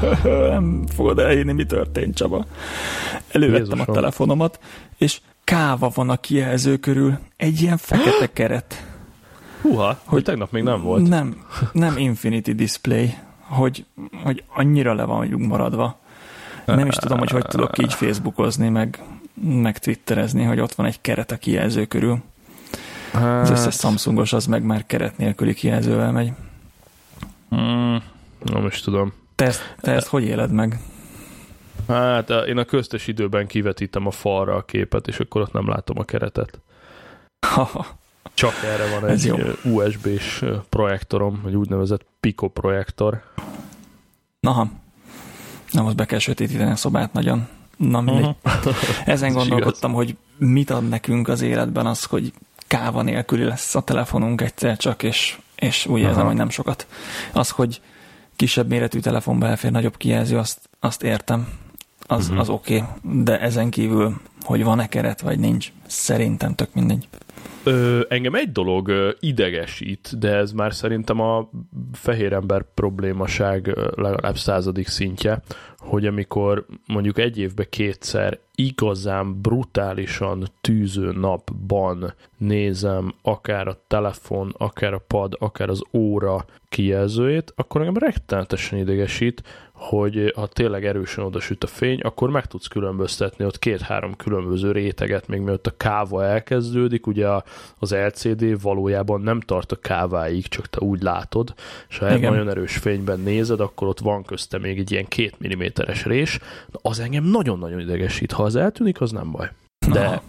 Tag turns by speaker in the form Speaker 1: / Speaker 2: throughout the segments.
Speaker 1: nem fogod elhinni, mi történt, Csaba. Elővettem Jézusom. a telefonomat, és káva van a kijelző körül, egy ilyen fekete keret.
Speaker 2: Húha, hogy tegnap még nem volt.
Speaker 1: Nem, nem Infinity Display, hogy, hogy annyira le van vagyunk maradva. Nem is tudom, hogy hogy tudok így Facebookozni, meg, meg Twitterezni, hogy ott van egy keret a kijelző körül. Hát... Az összes Samsungos az meg már keret nélküli kijelzővel megy.
Speaker 2: Hmm, nem is tudom.
Speaker 1: Te ezt, te ezt hogy éled meg?
Speaker 2: Hát én a köztes időben kivetítem a falra a képet, és akkor ott nem látom a keretet. Csak erre van egy USB-s projektorom, egy úgynevezett Pico projektor.
Speaker 1: Naha. Nem, az be kell sötétíteni a szobát nagyon. Na mindegy. Uh-huh. Ezen gondolkodtam, hogy mit ad nekünk az életben az, hogy káva nélküli lesz a telefonunk egyszer csak, és, és úgy érzem, hogy nem sokat. Az, hogy kisebb méretű telefonba elfér nagyobb kijelző, azt, azt értem. Az, uh-huh. az oké. Okay. De ezen kívül, hogy van-e keret, vagy nincs, szerintem tök mindegy.
Speaker 2: Ö, engem egy dolog idegesít, de ez már szerintem a fehér ember problémaság legalább századik szintje, hogy amikor mondjuk egy évbe kétszer igazán brutálisan tűző napban nézem akár a telefon, akár a pad, akár az óra kijelzőjét, akkor engem rettenetesen idegesít, hogy ha tényleg erősen odasüt a fény, akkor meg tudsz különböztetni ott két-három különböző réteget, még mielőtt a káva elkezdődik, ugye az LCD valójában nem tart a káváig, csak te úgy látod, és ha egy nagyon erős fényben nézed, akkor ott van közte még egy ilyen két milliméteres rés, az engem nagyon-nagyon idegesít, ha az eltűnik, az nem baj. De Aha.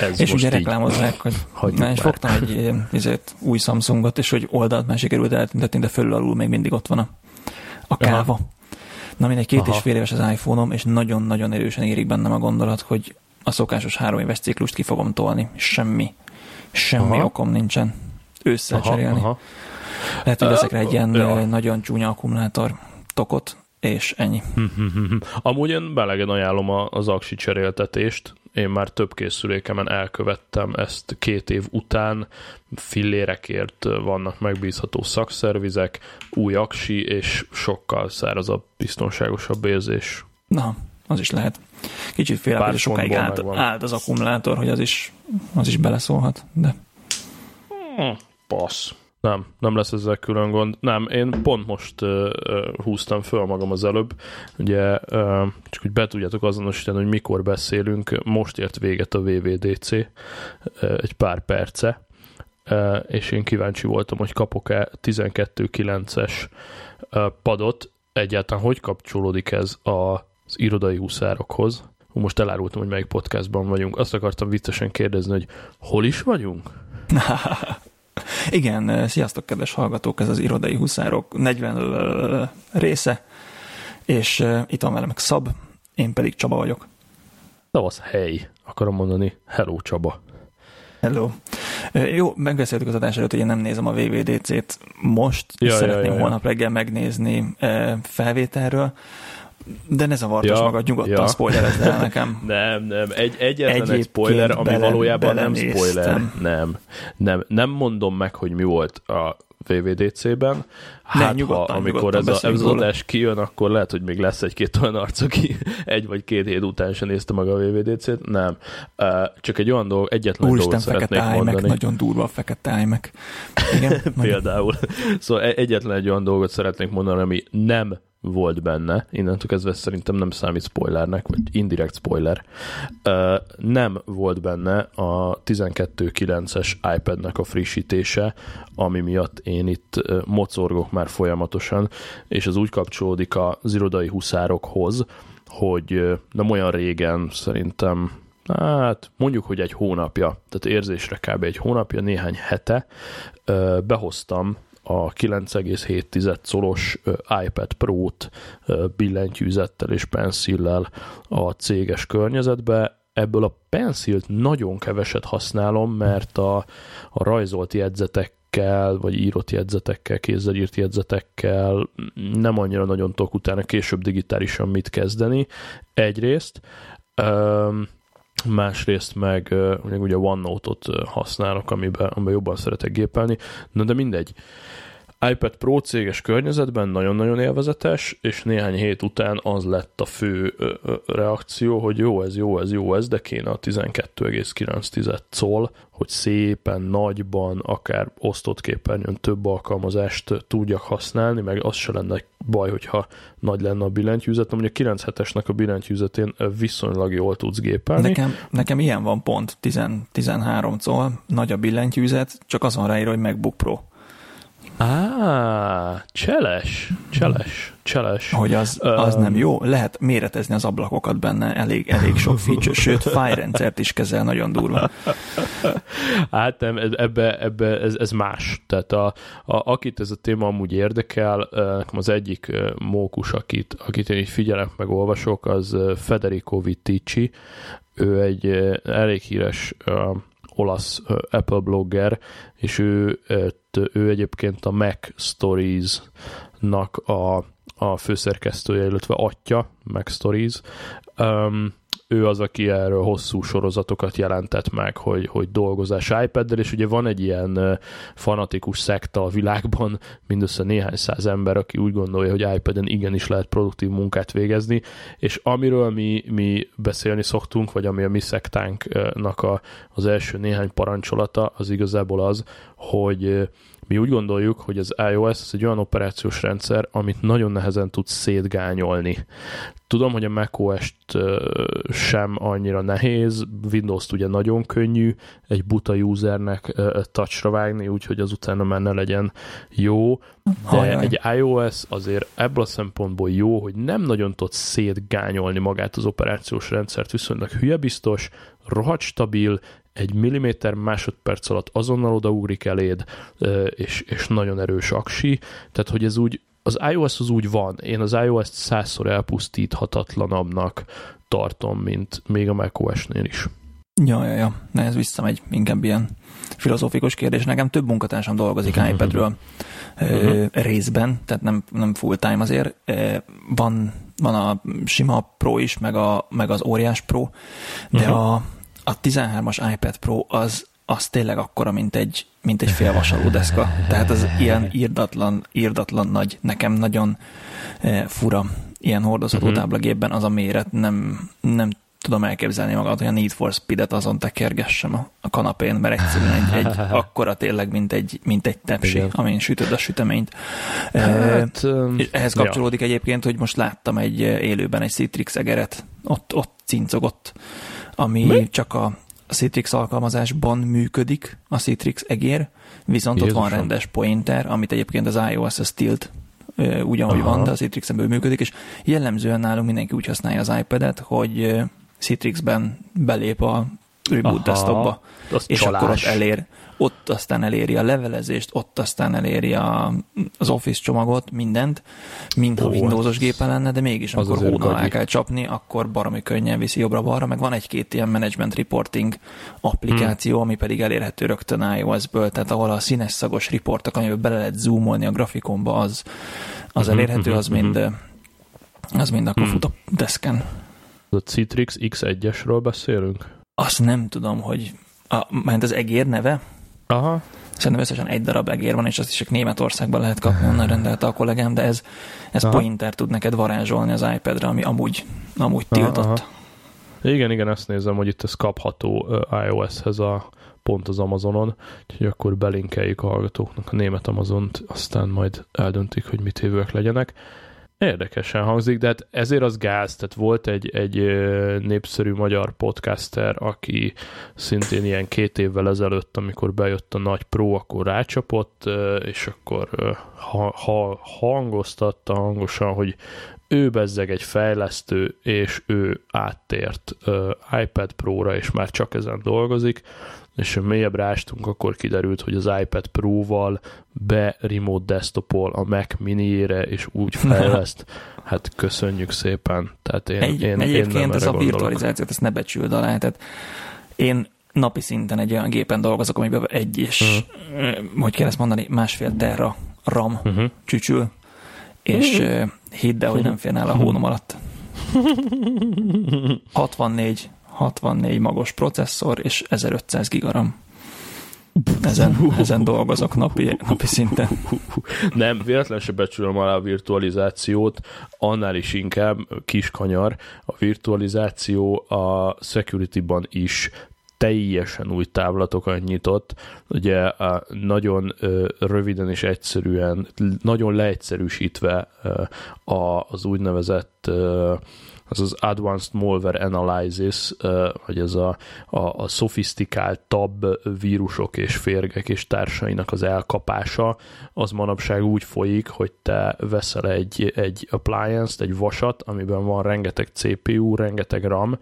Speaker 1: Ez és ugye reklámozzák, hogy na, és fogtam egy ezért, új Samsungot, és hogy oldalt már sikerült eltüntetni, de fölül alul még mindig ott van a, a káva. Aha. Na mindegy, két Aha. és fél éves az iPhone-om, és nagyon-nagyon erősen érik bennem a gondolat, hogy a szokásos három éves ciklust ki fogom tolni. Semmi, semmi aha. okom nincsen ősszel aha, cserélni. Aha. Lehet, hogy veszek rá egy ilyen ja. nagyon csúnya akkumulátor tokot, és ennyi.
Speaker 2: Amúgy én belegen ajánlom az aksi cseréltetést, én már több készülékemen elkövettem ezt két év után, fillérekért vannak megbízható szakszervizek, új aksi, és sokkal szárazabb, biztonságosabb érzés.
Speaker 1: Na, az is lehet. Kicsit félek, hogy sokáig állt, állt az akkumulátor, hogy az is, az is beleszólhat, de...
Speaker 2: Hmm, passz. Nem, nem lesz ezzel külön gond. Nem, én pont most uh, húztam föl magam az előbb, ugye uh, csak hogy be tudjátok azonosítani, hogy mikor beszélünk, most ért véget a VVDC uh, egy pár perce, uh, és én kíváncsi voltam, hogy kapok-e 12.9-es uh, padot, egyáltalán hogy kapcsolódik ez a, az irodai huszárokhoz. Most elárultam, hogy melyik podcastban vagyunk. Azt akartam viccesen kérdezni, hogy hol is vagyunk?
Speaker 1: Igen, sziasztok, kedves hallgatók, ez az Irodai Huszárok 40 része, és itt van velem Szab, én pedig Csaba vagyok.
Speaker 2: Szavasz, hely, akarom mondani, hello Csaba.
Speaker 1: Hello. Jó, megbeszéltük az adás előtt, hogy én nem nézem a VVDC-t most, ja, és ja, szeretném ja, ja. holnap reggel megnézni felvételről. De ne zavartas ja, magad, nyugodtan ja. spoilerezd el nekem.
Speaker 2: nem, nem, egy, egyetlen Egyébként egy spoiler, ami bele, valójában nem spoiler. Nem, nem, nem mondom meg, hogy mi volt a VVDC-ben. Hát, ne, ha, amikor ez, a, ez az adás kijön, akkor lehet, hogy még lesz egy-két olyan arc, aki egy vagy két hét után sem nézte meg a VVDC-t. Nem. Csak egy olyan dolog, egyetlen Úristen, dolgot szeretnék mondani.
Speaker 1: Meg, nagyon durva a fekete meg. Igen,
Speaker 2: Például. Szóval egyetlen egy olyan dolgot szeretnék mondani, ami nem volt benne, innentől kezdve szerintem nem számít spoilernek, vagy indirekt spoiler, nem volt benne a 12.9-es iPad-nek a frissítése, ami miatt én itt mocorgok már folyamatosan, és ez úgy kapcsolódik az irodai huszárokhoz, hogy nem olyan régen szerintem hát mondjuk, hogy egy hónapja, tehát érzésre kb. egy hónapja, néhány hete behoztam a 9,7 szolos iPad Pro-t billentyűzettel és penszillel a céges környezetbe. Ebből a penszilt nagyon keveset használom, mert a, a rajzolt jegyzetekkel, vagy írott jegyzetekkel, kézzel írt jegyzetekkel nem annyira nagyon tudok utána később digitálisan mit kezdeni. Egyrészt, másrészt meg, meg ugye OneNote-ot használok, amiben, amiben jobban szeretek gépelni, na de mindegy. iPad Pro céges környezetben nagyon-nagyon élvezetes, és néhány hét után az lett a fő reakció, hogy jó ez, jó ez, jó ez, de kéne a 12,9 coll, hogy szépen, nagyban, akár osztott képernyőn több alkalmazást tudjak használni, meg az se lenne baj, hogyha nagy lenne a billentyűzet, amúgy a 9 esnek a billentyűzetén viszonylag jól tudsz gépelni.
Speaker 1: Nekem, nekem ilyen van pont, 10, 13 coll, nagy a billentyűzet, csak azon ráír, hogy MacBook Pro.
Speaker 2: Á, cseles, cseles, cseles.
Speaker 1: Hogy az, az um, nem jó? Lehet méretezni az ablakokat benne, elég, elég sok feature, sőt, fájrendszert is kezel, nagyon durva.
Speaker 2: Hát nem, ebbe, ebbe ez, ez más. Tehát a, a, akit ez a téma amúgy érdekel, az egyik mókus, akit, akit én így figyelek, meg olvasok, az Federico Vittici. Ő egy elég híres olasz Apple blogger, és ő, ő egyébként a Mac Stories-nak a, a főszerkesztője, illetve atya, Mac Stories. Um, ő az, aki erről hosszú sorozatokat jelentett meg, hogy, hogy dolgozás iPad-del, és ugye van egy ilyen fanatikus szekta a világban, mindössze néhány száz ember, aki úgy gondolja, hogy iPad-en igenis lehet produktív munkát végezni, és amiről mi, mi beszélni szoktunk, vagy ami a mi szektánknak a, az első néhány parancsolata, az igazából az, hogy mi úgy gondoljuk, hogy az iOS az egy olyan operációs rendszer, amit nagyon nehezen tud szétgányolni. Tudom, hogy a macOS-t sem annyira nehéz, Windows-t ugye nagyon könnyű egy buta usernek touchra vágni, úgyhogy az utána már ne legyen jó, de Ajaj. egy iOS azért ebből a szempontból jó, hogy nem nagyon tud szétgányolni magát az operációs rendszert, viszonylag hülyebiztos, rohadt stabil, egy milliméter másodperc alatt azonnal odaugrik eléd, és, és nagyon erős aksi, tehát hogy ez úgy, az iOS az úgy van, én az iOS-t százszor elpusztíthatatlanabbnak tartom, mint még a macOS-nél is.
Speaker 1: Ja, ja, ja, ne, ez visszamegy, inkább ilyen filozófikus kérdés. Nekem több munkatársam dolgozik iPadről uh-huh. részben, tehát nem, nem full time azért. Van, van a sima Pro is, meg, a, meg az óriás Pro, de uh-huh. a, a 13-as iPad Pro az, az tényleg akkora, mint egy, mint egy félvasaló deszka. Tehát az ilyen írdatlan, írdatlan nagy, nekem nagyon e, fura ilyen hordozható uh-huh. táblagépben az a méret, nem, nem tudom elképzelni magad, hogy a Need for Speed-et azon tekergessem a, a kanapén, mert egyszerűen egy, egy akkora tényleg, mint egy, mint egy tepsi, Igen. amin sütöd a süteményt. Hát, uh, és ehhez kapcsolódik ja. egyébként, hogy most láttam egy élőben egy Citrix egeret, ott, ott cincogott ami Mi? csak a Citrix alkalmazásban működik, a Citrix egér, viszont Jézusom. ott van rendes pointer, amit egyébként az iOS az tilt ugyanúgy Aha. van, de a Citrixen működik, és jellemzően nálunk mindenki úgy használja az iPad-et, hogy Citrixben belép a reboot desktopba, és csalás. akkor ott elér, ott aztán eléri a levelezést, ott aztán eléri a, az Office csomagot, mindent, mintha Windowsos gépe lenne, de mégis az amikor hóna el kell csapni, akkor baromi könnyen viszi jobbra-balra, meg van egy-két ilyen management reporting applikáció, hmm. ami pedig elérhető rögtön iOS-ből, tehát ahol a színes szagos riportok, amiben bele lehet zoomolni a grafikonba, az, az hmm, elérhető, hmm, az mind, az mind akkor fut a deszken.
Speaker 2: A Citrix X1-esről beszélünk?
Speaker 1: Azt nem tudom, hogy a, mert az egér neve?
Speaker 2: Aha.
Speaker 1: Szerintem összesen egy darab egér van, és azt is csak Németországban lehet kapni, onnan rendelte a kollégám, de ez, ez pointer tud neked varázsolni az iPad-re, ami amúgy, amúgy tiltott. Aha,
Speaker 2: aha. Igen, igen, azt nézem, hogy itt ez kapható iOS-hez a pont az Amazonon, úgyhogy akkor belinkeljük a hallgatóknak a német Amazont, aztán majd eldöntik, hogy mit évőek legyenek. Érdekesen hangzik, de hát ezért az gáz, tehát volt egy, egy népszerű magyar podcaster, aki szintén ilyen két évvel ezelőtt, amikor bejött a nagy pro, akkor rácsapott, és akkor ha, ha, hangoztatta hangosan, hogy ő bezzeg egy fejlesztő, és ő áttért iPad Pro-ra, és már csak ezen dolgozik, és mélyebb rástunk, akkor kiderült, hogy az iPad Pro-val be remote desktopol a Mac mini és úgy fejleszt. Hát köszönjük szépen. Tehát én, egy, én,
Speaker 1: egyébként
Speaker 2: én
Speaker 1: ez a virtualizációt, ezt ne becsüld alá. Tehát én napi szinten egy olyan gépen dolgozok, amiben egy és, uh-huh. hogy kell ezt mondani, másfél terra RAM uh-huh. csücsül, és uh-huh. hidd el, hogy nem férne el a hónom alatt. 64 64 magos processzor és 1500 gigaram. Ezen, ezen dolgozok napi, napi szinten.
Speaker 2: Nem, véletlen se becsülöm alá a virtualizációt, annál is inkább kis kanyar. A virtualizáció a security-ban is teljesen új távlatokat nyitott. Ugye nagyon röviden és egyszerűen, nagyon leegyszerűsítve az úgynevezett az az Advanced Malware Analysis, vagy ez a, a, a szofisztikált vírusok és férgek és társainak az elkapása, az manapság úgy folyik, hogy te veszel egy, egy appliance-t, egy vasat, amiben van rengeteg CPU, rengeteg RAM,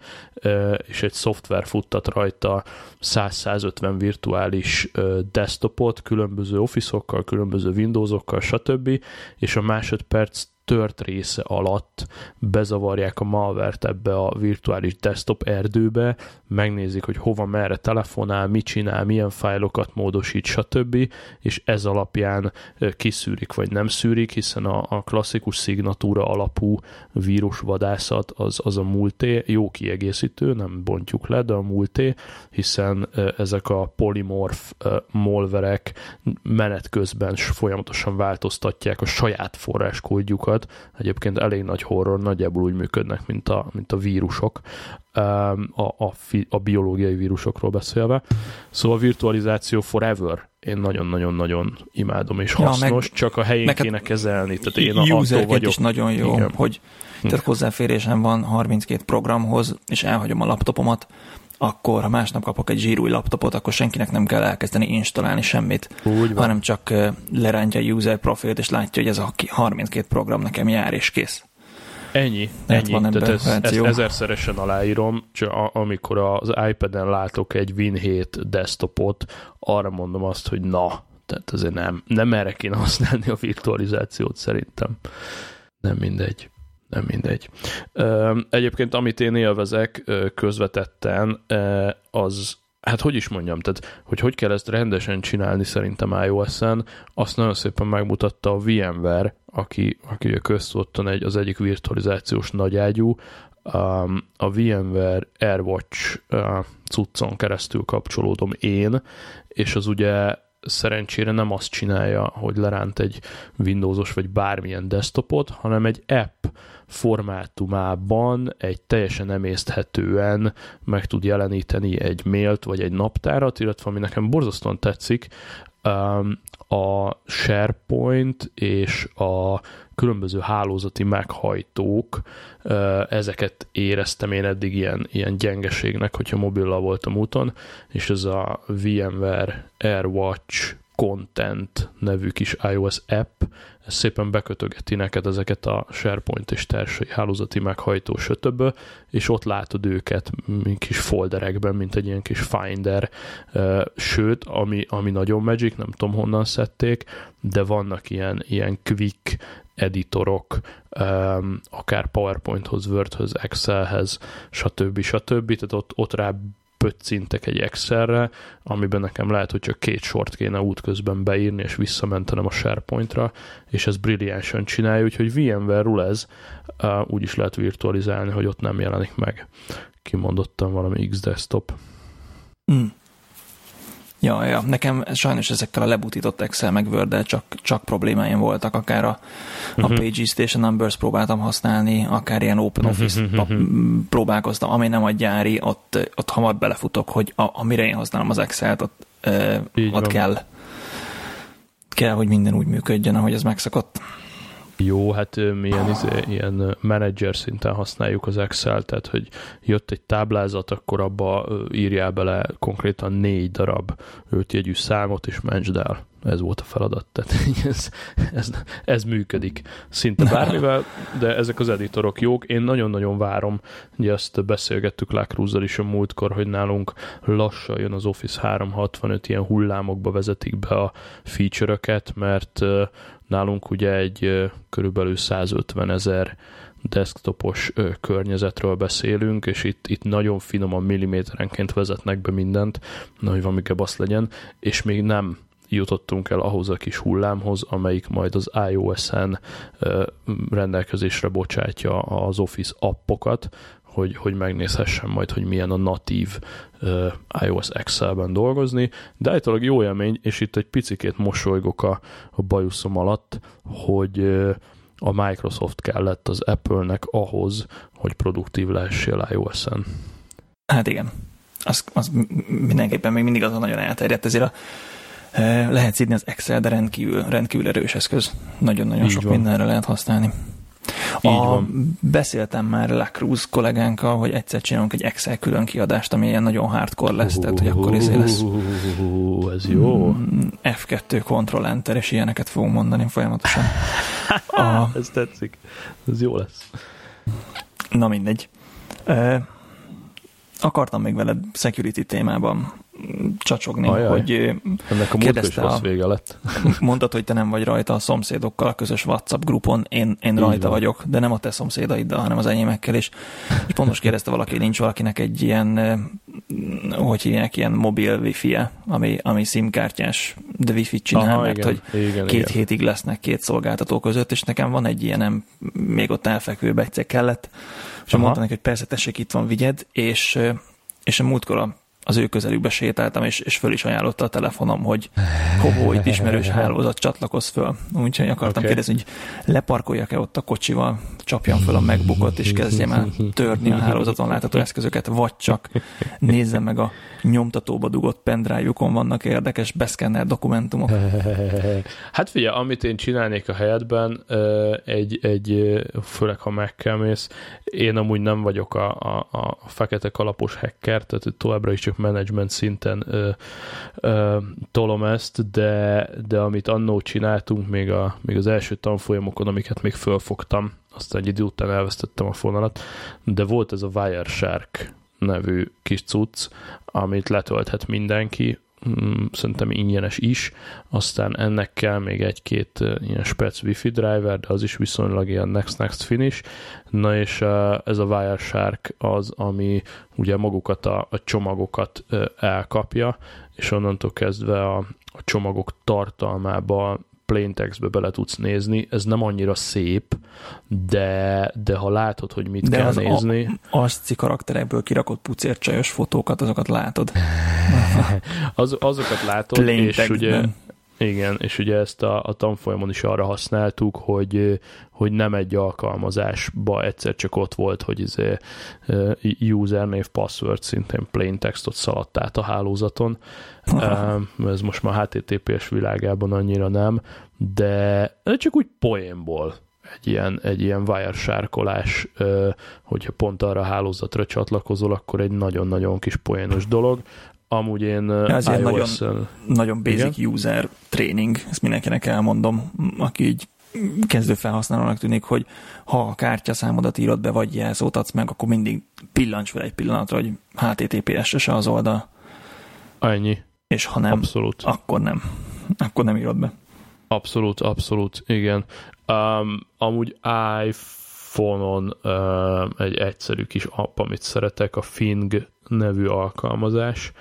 Speaker 2: és egy szoftver futtat rajta 100-150 virtuális desktopot, különböző office-okkal, különböző Windows-okkal, stb. és a másodperc tört része alatt bezavarják a malvert ebbe a virtuális desktop erdőbe, megnézik, hogy hova, merre telefonál, mit csinál, milyen fájlokat módosít, stb. és ez alapján kiszűrik vagy nem szűrik, hiszen a, a klasszikus szignatúra alapú vírusvadászat az, az a múlté, jó kiegészítő, nem bontjuk le, de a múlté, hiszen ezek a polimorf molverek menet közben folyamatosan változtatják a saját forráskódjukat, dolgokat. Egyébként elég nagy horror, nagyjából úgy működnek, mint a, mint a vírusok, a, a, a biológiai vírusokról beszélve. Szóval a virtualizáció forever én nagyon-nagyon-nagyon imádom, és hasznos, ja, meg, csak a helyén kéne kezelni. Tehát én a, vagyok.
Speaker 1: is nagyon jó, Igen. hogy hm. tehát hozzáférésem van 32 programhoz, és elhagyom a laptopomat, akkor ha másnap kapok egy zsírúj laptopot, akkor senkinek nem kell elkezdeni installálni semmit, Úgy hanem csak lerántja a user profilt, és látja, hogy ez a 32 program nekem jár, és kész.
Speaker 2: Ennyi, ennyi. Van Tehát ez, ezt ezerszeresen aláírom, csak amikor az iPad-en látok egy Win7 desktopot, arra mondom azt, hogy na, tehát azért nem, nem erre kéne használni a virtualizációt szerintem. Nem mindegy nem mindegy. Egyébként, amit én élvezek közvetetten, az hát hogy is mondjam, tehát hogy hogy kell ezt rendesen csinálni szerintem iOS-en, azt nagyon szépen megmutatta a VMware, aki, aki köztudottan egy, az egyik virtualizációs nagyágyú, a VMware AirWatch cuccon keresztül kapcsolódom én, és az ugye szerencsére nem azt csinálja, hogy leránt egy Windowsos vagy bármilyen desktopot, hanem egy app formátumában egy teljesen emészthetően meg tud jeleníteni egy mailt vagy egy naptárat, illetve ami nekem borzasztóan tetszik, um, a SharePoint és a különböző hálózati meghajtók, ezeket éreztem én eddig ilyen, ilyen gyengeségnek, hogyha mobillal voltam úton, és ez a VMware AirWatch Content nevű kis iOS app, ez szépen bekötögeti neked ezeket a SharePoint és társai hálózati meghajtó sötöbbe, és ott látod őket kis folderekben, mint egy ilyen kis Finder, sőt, ami, ami nagyon magic, nem tudom honnan szedték, de vannak ilyen, ilyen quick editorok, akár PowerPointhoz, Wordhöz, Excelhez, stb. stb. Tehát ott, ott rá pöccintek egy Excelre, amiben nekem lehet, hogy csak két sort kéne útközben beírni, és visszamentenem a SharePointra, és ez brilliánsan csinálja, úgyhogy VMware rule ez uh, úgy is lehet virtualizálni, hogy ott nem jelenik meg. Kimondottam valami X desktop. Mm.
Speaker 1: Ja, ja, nekem sajnos ezekkel a lebutított Excel meg word csak, csak problémáim voltak, akár a, uh-huh. a mhm. Pages Station Numbers próbáltam használni, akár ilyen Open mhm, Office uh-huh. próbálkoztam, ami nem a gyári, ott, ott hamar belefutok, hogy a, amire én használom az Excel-t, ott, uh, ott kell, kell, hogy minden úgy működjön, ahogy ez megszokott.
Speaker 2: Jó, hát milyen izé, ilyen menedzser szinten használjuk az Excel, tehát hogy jött egy táblázat, akkor abba írjál bele konkrétan négy darab jegyű számot, és mentsd el. Ez volt a feladat, tehát ez, ez, ez működik szinte bármivel, de ezek az editorok jók. Én nagyon-nagyon várom, ugye ezt beszélgettük Lákrúzzal is a múltkor, hogy nálunk lassan jön az Office 365, ilyen hullámokba vezetik be a feature-öket, mert Nálunk ugye egy körülbelül 150 ezer desktopos környezetről beszélünk, és itt, itt nagyon finoman milliméterenként vezetnek be mindent, hogy valami gebasz legyen, és még nem jutottunk el ahhoz a kis hullámhoz, amelyik majd az iOS-en rendelkezésre bocsátja az Office appokat, hogy, hogy megnézhessem majd, hogy milyen a natív uh, iOS Excel-ben dolgozni, de állítólag jó élmény, és itt egy picikét mosolygok a, a bajuszom alatt, hogy uh, a Microsoft kellett az Apple-nek ahhoz, hogy produktív lehessél iOS-en.
Speaker 1: Hát igen, az, az mindenképpen még mindig azon nagyon elterjedt, ezért a, lehet szidni az Excel, de rendkívül, rendkívül erős eszköz. Nagyon-nagyon sok van. mindenre lehet használni. Így a, van. Beszéltem már Lacruz kollégánkkal, hogy egyszer csinálunk egy Excel külön kiadást, ami ilyen nagyon hardcore lesz, tehát hogy akkor izé lesz.
Speaker 2: Ez jó.
Speaker 1: Mm, F2 Control Enter, és ilyeneket fogunk mondani folyamatosan.
Speaker 2: A, ez tetszik. Ez jó lesz.
Speaker 1: Na mindegy. Akartam még veled security témában csacsogni, Ajaj. hogy
Speaker 2: ennek a kérdezte a, vége lett.
Speaker 1: mondtad, hogy te nem vagy rajta a szomszédokkal a közös WhatsApp grupon, én, én rajta van. vagyok, de nem a te szomszédaiddal, hanem az enyémekkel is. És pont most kérdezte valaki, nincs valakinek egy ilyen, hogy hívják, ilyen mobil wifi -e, ami, ami simkártyás, de wifi-t csinál, Aha, mert igen, hogy igen, két igen. hétig lesznek két szolgáltató között, és nekem van egy ilyenem, még ott elfekvőbe egyszer kellett, és mondta neki, hogy persze tessék, itt van, vigyed, és és a múltkor a az ő közelükbe sétáltam, és, és föl is ajánlotta a telefonom, hogy Kobo, itt ismerős hálózat, csatlakoz föl. Úgyhogy akartam okay. kérdezni, hogy leparkoljak-e ott a kocsival, csapjam föl a megbukott, és kezdjem el törni a hálózaton látható eszközöket, vagy csak nézzem meg a nyomtatóba dugott pendrive-ukon vannak érdekes beszkenner dokumentumok.
Speaker 2: Hát figyelj, amit én csinálnék a helyetben, egy, egy főleg ha megkelmész, én amúgy nem vagyok a, a, a fekete kalapos hacker, tehát továbbra is csak management szinten ö, ö, tolom ezt, de, de amit annó csináltunk még, a, még az első tanfolyamokon, amiket még fölfogtam, aztán egy idő után elvesztettem a fonalat, de volt ez a Wireshark nevű kis cucc, amit letölthet mindenki, mm, szerintem ingyenes is, aztán ennek kell még egy-két ilyen spec wifi driver, de az is viszonylag ilyen next-next finish, na és ez a Wireshark az, ami ugye magukat a, a csomagokat elkapja, és onnantól kezdve a, a csomagok tartalmába plain textbe bele tudsz nézni, ez nem annyira szép, de, de ha látod, hogy mit de kell az nézni...
Speaker 1: A, aszci karakterekből kirakott pucércsajos fotókat, azokat látod.
Speaker 2: az, azokat látod, plain és textben. ugye igen, és ugye ezt a, a tanfolyamon is arra használtuk, hogy, hogy nem egy alkalmazásba egyszer csak ott volt, hogy izé, username, password szintén plain textot szaladt át a hálózaton. Ez most már HTTPS világában annyira nem, de csak úgy poénból egy ilyen, egy ilyen wire sárkolás, hogyha pont arra a hálózatra csatlakozol, akkor egy nagyon-nagyon kis poénos dolog. Amúgy én ja, ez
Speaker 1: nagyon, nagyon basic igen? user training, ezt mindenkinek elmondom, aki így kezdő felhasználónak tűnik, hogy ha a kártyaszámodat írod be, vagy jelzót adsz meg, akkor mindig pillancs fel egy pillanatra, hogy HTTPS-e az oldal.
Speaker 2: Ennyi.
Speaker 1: És ha nem, abszolút. akkor nem. Akkor nem írod be.
Speaker 2: Abszolút, abszolút, igen. Um, amúgy iPhone-on um, egy egyszerű kis app, amit szeretek, a Fing nevű alkalmazás,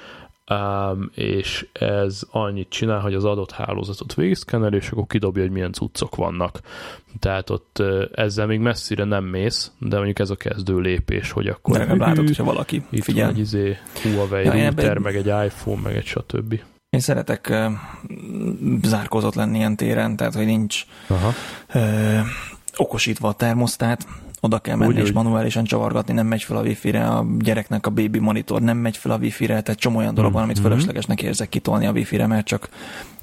Speaker 2: um, és ez annyit csinál, hogy az adott hálózatot végigszkennel, és akkor kidobja, hogy milyen cuccok vannak. Tehát ott ezzel még messzire nem mész, de mondjuk ez a kezdő lépés, hogy akkor...
Speaker 1: De látod, hogyha valaki
Speaker 2: itt figyel. Van egy izé, Huawei ja, router, meg egy iPhone, meg egy stb.
Speaker 1: Én szeretek uh, zárkozott lenni ilyen téren, tehát hogy nincs Aha. Uh, okosítva a termosztát, oda kell menni úgy, és manuálisan csavargatni, nem megy fel a wifi-re, a gyereknek a baby monitor nem megy fel a wifi-re, tehát csomó olyan dolog van, amit mhm. fölöslegesnek érzek kitolni a wifi-re, mert csak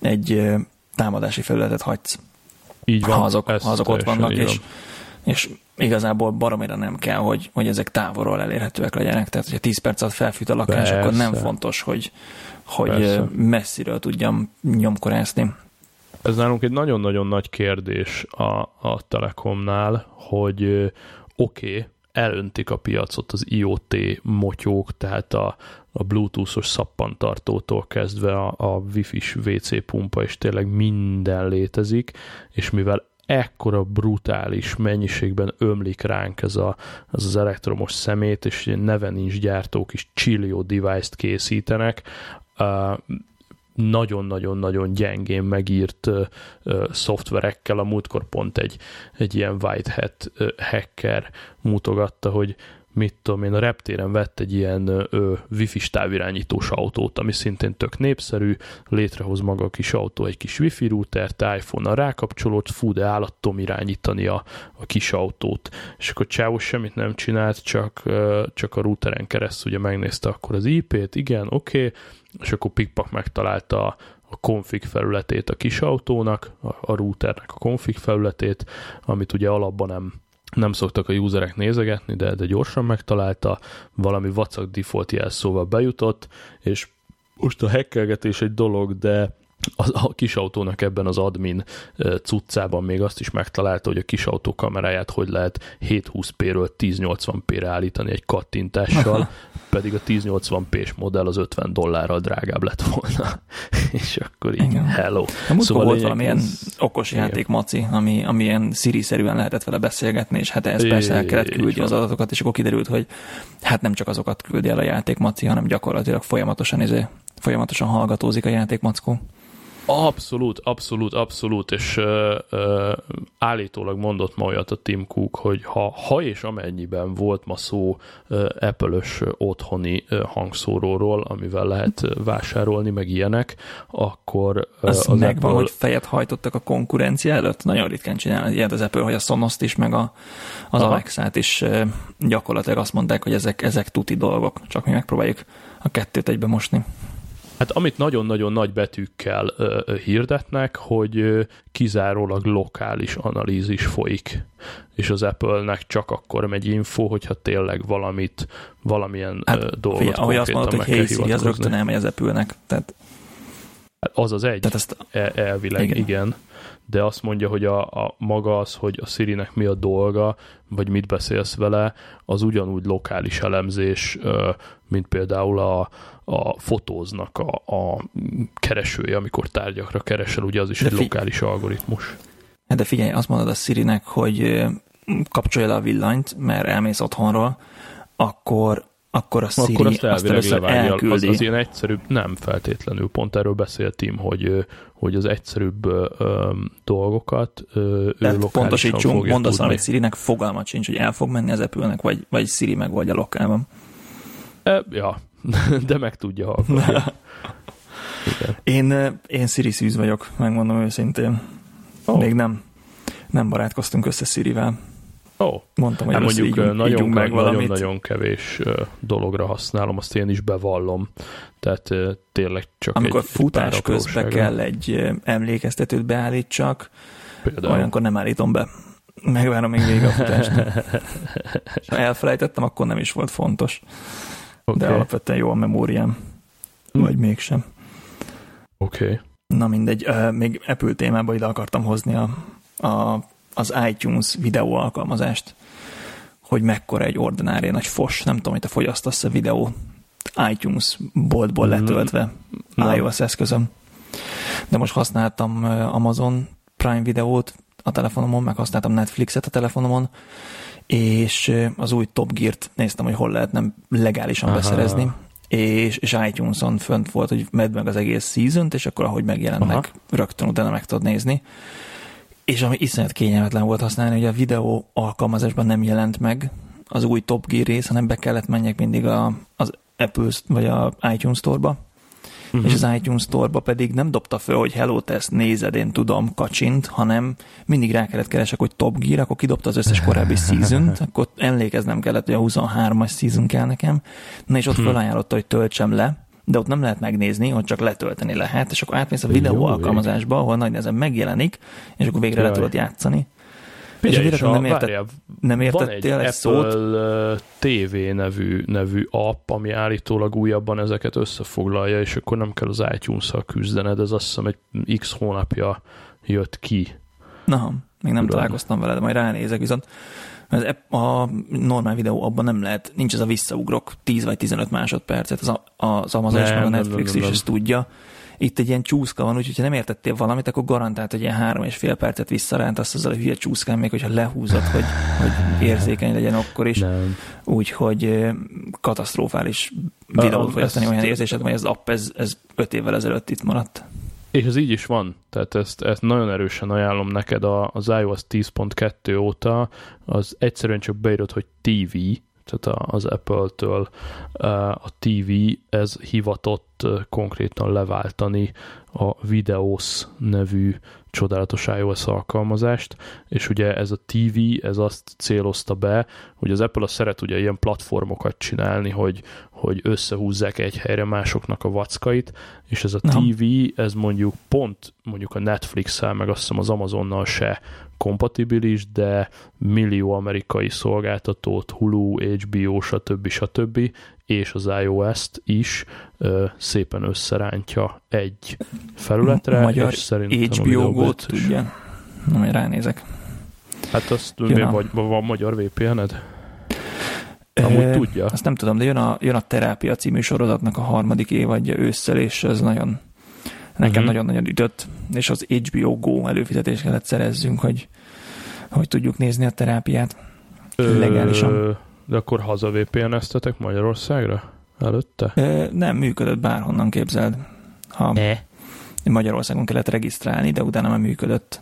Speaker 1: egy támadási felületet hagysz.
Speaker 2: Így van,
Speaker 1: ha azok, ha azok ott vannak, és, van. és igazából baromira nem kell, hogy, hogy ezek távolról elérhetőek legyenek. Tehát, hogyha 10 perc alatt felfűt a lakás, Persze. akkor nem fontos, hogy, hogy messziről tudjam nyomkorászni.
Speaker 2: Ez nálunk egy nagyon-nagyon nagy kérdés a, a Telekomnál, hogy oké, okay, elöntik a piacot az IoT motyók, tehát a, a bluetoothos szappantartótól kezdve a, a wifi-s WC pumpa, és tényleg minden létezik, és mivel ekkora brutális mennyiségben ömlik ránk ez, a, ez az elektromos szemét, és neve nincs gyártók is csillió device-t készítenek, nagyon-nagyon-nagyon gyengén megírt uh, uh, szoftverekkel. A múltkor pont egy, egy ilyen white hat uh, hacker mutogatta, hogy mit tudom én, a reptéren vett egy ilyen ö, wifi-s távirányítós autót, ami szintén tök népszerű, létrehoz maga a kis autó egy kis wifi routert, iPhone-nal rákapcsolódsz, fú, de állattom irányítani a, a kis autót. És akkor Csávos semmit nem csinált, csak, ö, csak a routeren keresztül ugye megnézte akkor az IP-t, igen, oké, okay, és akkor Pikpak megtalálta a config felületét a kis autónak, a, a routernek a config felületét, amit ugye alapban nem nem szoktak a userek nézegetni, de, de gyorsan megtalálta, valami vacak default jelszóval bejutott, és most a hackelgetés egy dolog, de a, a kis autónak ebben az admin cuccában még azt is megtalálta, hogy a kis autó kameráját hogy lehet 720p-ről 1080p-re állítani egy kattintással, pedig a 1080p-s modell az 50 dollárral drágább lett volna. és akkor így, Igen. hello.
Speaker 1: A szóval volt valamilyen ez... okos Igen. játék maci, ami, ami ilyen Siri-szerűen lehetett vele beszélgetni, és hát ez persze el kellett küldni az adatokat, és akkor kiderült, hogy hát nem csak azokat küldi el a játék maci, hanem gyakorlatilag folyamatosan, izé, folyamatosan hallgatózik a játék mackó.
Speaker 2: Abszolút, abszolút, abszolút, és uh, uh, állítólag mondott ma olyat a Tim Cook, hogy ha, ha és amennyiben volt ma szó Apple-ös otthoni uh, hangszóróról, amivel lehet vásárolni, meg ilyenek, akkor
Speaker 1: uh, az, az megvan, Apple... hogy fejet hajtottak a konkurencia előtt? Nagyon ritkán csinál ilyet az Apple, hogy a sonos is, meg a, az Alexa-t is uh, gyakorlatilag azt mondták, hogy ezek, ezek tuti dolgok, csak mi megpróbáljuk a kettőt egybe mosni.
Speaker 2: Hát amit nagyon-nagyon nagy betűkkel ö, ö, hirdetnek, hogy ö, kizárólag lokális analízis folyik, és az Apple-nek csak akkor megy info, hogyha tényleg valamit, valamilyen hát, ö, dolgot figyelj,
Speaker 1: ahogy azt mondod, hogy hey az rögtön elmegy az Apple-nek. Tehát...
Speaker 2: Hát az az egy, Tehát ezt... El, elvileg igen. igen de azt mondja, hogy a, a maga az, hogy a Siri-nek mi a dolga, vagy mit beszélsz vele, az ugyanúgy lokális elemzés, mint például a, a fotóznak a, a keresője, amikor tárgyakra keresel, ugye az is de egy figy- lokális algoritmus.
Speaker 1: Hát de figyelj, azt mondod a Siri-nek, hogy kapcsolja le a villanyt, mert elmész otthonról, akkor akkor a Siri akkor azt, azt először elküldi.
Speaker 2: Az, az ilyen egyszerűbb, nem feltétlenül, pont erről beszélt Tim, hogy, hogy az egyszerűbb ö, dolgokat ö, ő
Speaker 1: pontosítsunk, mondasz hogy Siri-nek fogalmat sincs, hogy el fog menni az apple vagy, vagy Siri megoldja lokálban.
Speaker 2: E, ja, de meg tudja hallgatni.
Speaker 1: én, én Siri szűz vagyok, megmondom őszintén. Oh. Még nem, nem barátkoztunk össze Sirivel.
Speaker 2: Oh. Mondtam, hogy hát mondjuk ígyunk, nagyon, ígyunk meg nagyon, nagyon kevés dologra használom, azt én is bevallom. Tehát tényleg csak
Speaker 1: Amikor
Speaker 2: egy,
Speaker 1: futás egy közben kell egy emlékeztetőt beállítsak, Például. olyankor nem állítom be. Megvárom még végig a futást. ha elfelejtettem, akkor nem is volt fontos. Okay. De alapvetően jó a memóriám. Hm. Vagy mégsem.
Speaker 2: Oké. Okay.
Speaker 1: Na mindegy, még Apple témába ide akartam hozni a, a az iTunes videó alkalmazást, hogy mekkora egy ordinári nagy fos, nem tudom, hogy te fogyasztasz a videó iTunes boltból mm-hmm. letöltve mm-hmm. iOS eszközöm. De most használtam Amazon Prime videót a telefonomon, meg használtam Netflixet a telefonomon, és az új Top Gear-t néztem, hogy hol lehetne legálisan Aha. beszerezni, és, és iTunes-on fönt volt, hogy med meg az egész season és akkor ahogy megjelennek, Aha. rögtön utána meg tudod nézni és ami iszonyat kényelmetlen volt használni, hogy a videó alkalmazásban nem jelent meg az új Top Gear rész, hanem be kellett menjek mindig a, az Apple vagy a iTunes Store-ba, uh-huh. és az iTunes Store-ba pedig nem dobta föl, hogy hello, te ezt nézed, én tudom, kacsint, hanem mindig rá kellett keresek, hogy Top Gear, akkor kidobta az összes korábbi season akkor emlékeznem kellett, hogy a 23-as season kell nekem, na és ott uh-huh. felajánlotta, hogy töltsem le, de ott nem lehet megnézni, ott csak letölteni lehet, és akkor átmész a videó Jó, alkalmazásba, ahol nagy nehezen megjelenik, és akkor végre Jaj. le tudod játszani.
Speaker 2: Figyelj, és, és a, nem, értett, várjál, nem értettél egy, egy szót? Apple TV nevű, nevű app, ami állítólag újabban ezeket összefoglalja, és akkor nem kell az iTunes-szal küzdened, ez azt hiszem egy x hónapja jött ki.
Speaker 1: Na, még nem Uram. találkoztam vele, de majd ránézek, viszont a normál videó abban nem lehet, nincs ez a visszaugrok 10 vagy 15 másodpercet, az, a, az Amazon és meg a Netflix nem, nem, nem. is ezt tudja. Itt egy ilyen csúszka van, úgyhogy ha nem értettél valamit, akkor garantált, hogy ilyen három és fél percet visszarántasz azzal a hülye csúszkán, még hogyha lehúzod, hogy, hogy érzékeny legyen akkor is. Úgyhogy katasztrofális videót fogyasztani, olyan érzésed, hogy az app ez, ez öt évvel ezelőtt itt maradt.
Speaker 2: És ez így is van, tehát ezt, ezt nagyon erősen ajánlom neked a, az iOS 10.2 óta, az egyszerűen csak beírod, hogy TV, tehát az Apple-től a TV, ez hivatott konkrétan leváltani a Videos nevű csodálatos iOS alkalmazást, és ugye ez a TV, ez azt célozta be, hogy az Apple a szeret ugye ilyen platformokat csinálni, hogy, hogy összehúzzák egy helyre másoknak a vackait, és ez a TV, ez mondjuk pont mondjuk a Netflix-el, meg azt hiszem az Amazonnal se kompatibilis, de millió amerikai szolgáltatót, Hulu, HBO, stb. stb. És az iOS-t is ö, szépen összerántja egy felületre.
Speaker 1: Magyar és szerintem HBO gót tudja. Na, majd ránézek.
Speaker 2: Hát azt jön vagy, van magyar VPN-ed? Amúgy e, tudja.
Speaker 1: Azt nem tudom, de jön a, jön a Terápia című sorozatnak a harmadik évadja ősszel, és ez nagyon nekem uh-huh. nagyon-nagyon ütött, és az HBO Go előfizetést kellett szerezzünk, hogy, hogy tudjuk nézni a terápiát Ö, legálisan.
Speaker 2: De akkor haza VPN-eztetek Magyarországra előtte?
Speaker 1: Ö, nem, működött bárhonnan képzeld. Ha e? Magyarországon kellett regisztrálni, de utána már működött.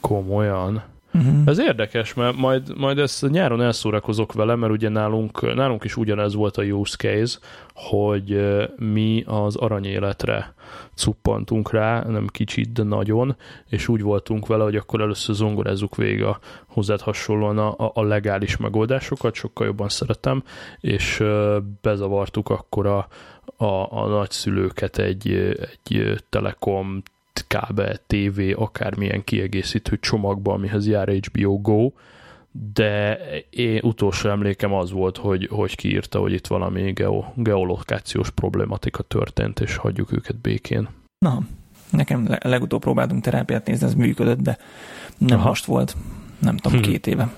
Speaker 2: Komolyan? Uh-huh. Ez érdekes, mert majd, majd ezt nyáron elszórakozok vele, mert ugye nálunk, nálunk is ugyanez volt a use case, hogy mi az aranyéletre cuppantunk rá, nem kicsit, de nagyon, és úgy voltunk vele, hogy akkor először zongorázzuk végig a hozzád hasonlóan a, a legális megoldásokat, sokkal jobban szeretem, és bezavartuk akkor a, a, a nagyszülőket egy, egy Telekom kábel, TV, akármilyen kiegészítő csomagba, amihez jár HBO Go, de én utolsó emlékem az volt, hogy, hogy kiírta, hogy itt valami geo, geolokációs problematika történt, és hagyjuk őket békén.
Speaker 1: Na, nekem legutóbb próbáltunk terápiát nézni, ez működött, de nem Aha. most volt, nem tudom, hm. két éve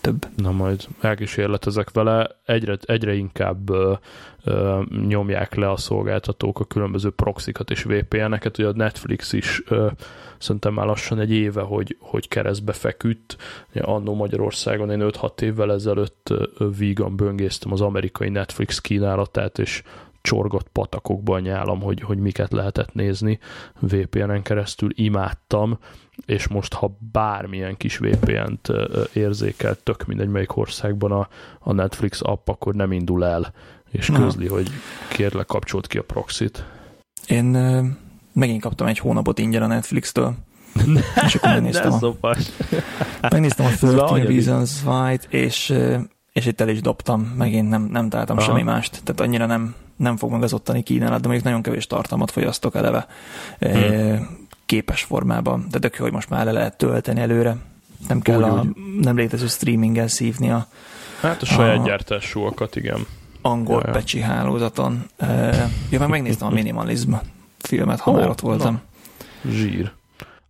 Speaker 1: több.
Speaker 2: Na majd elkísérletezek vele, egyre, egyre inkább ö, ö, nyomják le a szolgáltatók a különböző proxikat és VPN-eket, ugye a Netflix is ö, szerintem már lassan egy éve, hogy, hogy keresztbe feküdt. Annó Magyarországon én 5-6 évvel ezelőtt vígan böngésztem az amerikai Netflix kínálatát, és csorgott patakokban nyálom, hogy, hogy miket lehetett nézni VPN-en keresztül, imádtam, és most ha bármilyen kis VPN-t érzékel, tök mindegy melyik országban a, a Netflix app, akkor nem indul el, és közli, hogy kérlek kapcsolt ki a proxit.
Speaker 1: Én megint kaptam egy hónapot ingyen a Netflix-től, és akkor megnéztem a, megnéztem a 13 Reasons Why, és, és itt el is dobtam, megint nem, nem találtam Aha. semmi mást, tehát annyira nem, nem fog meg az ottani kínálat, de mondjuk nagyon kevés tartalmat fogyasztok eleve hmm. képes formában, de tök jó, hogy most már le lehet tölteni előre, nem kell úgy, a úgy. nem létező streamingen szívni a
Speaker 2: Hát a saját a, gyártásúakat, igen.
Speaker 1: Angol ja, pecsi hálózaton. Ja, meg megnéztem a Minimalism filmet, ha oh, már ott voltam.
Speaker 2: Na. Zsír.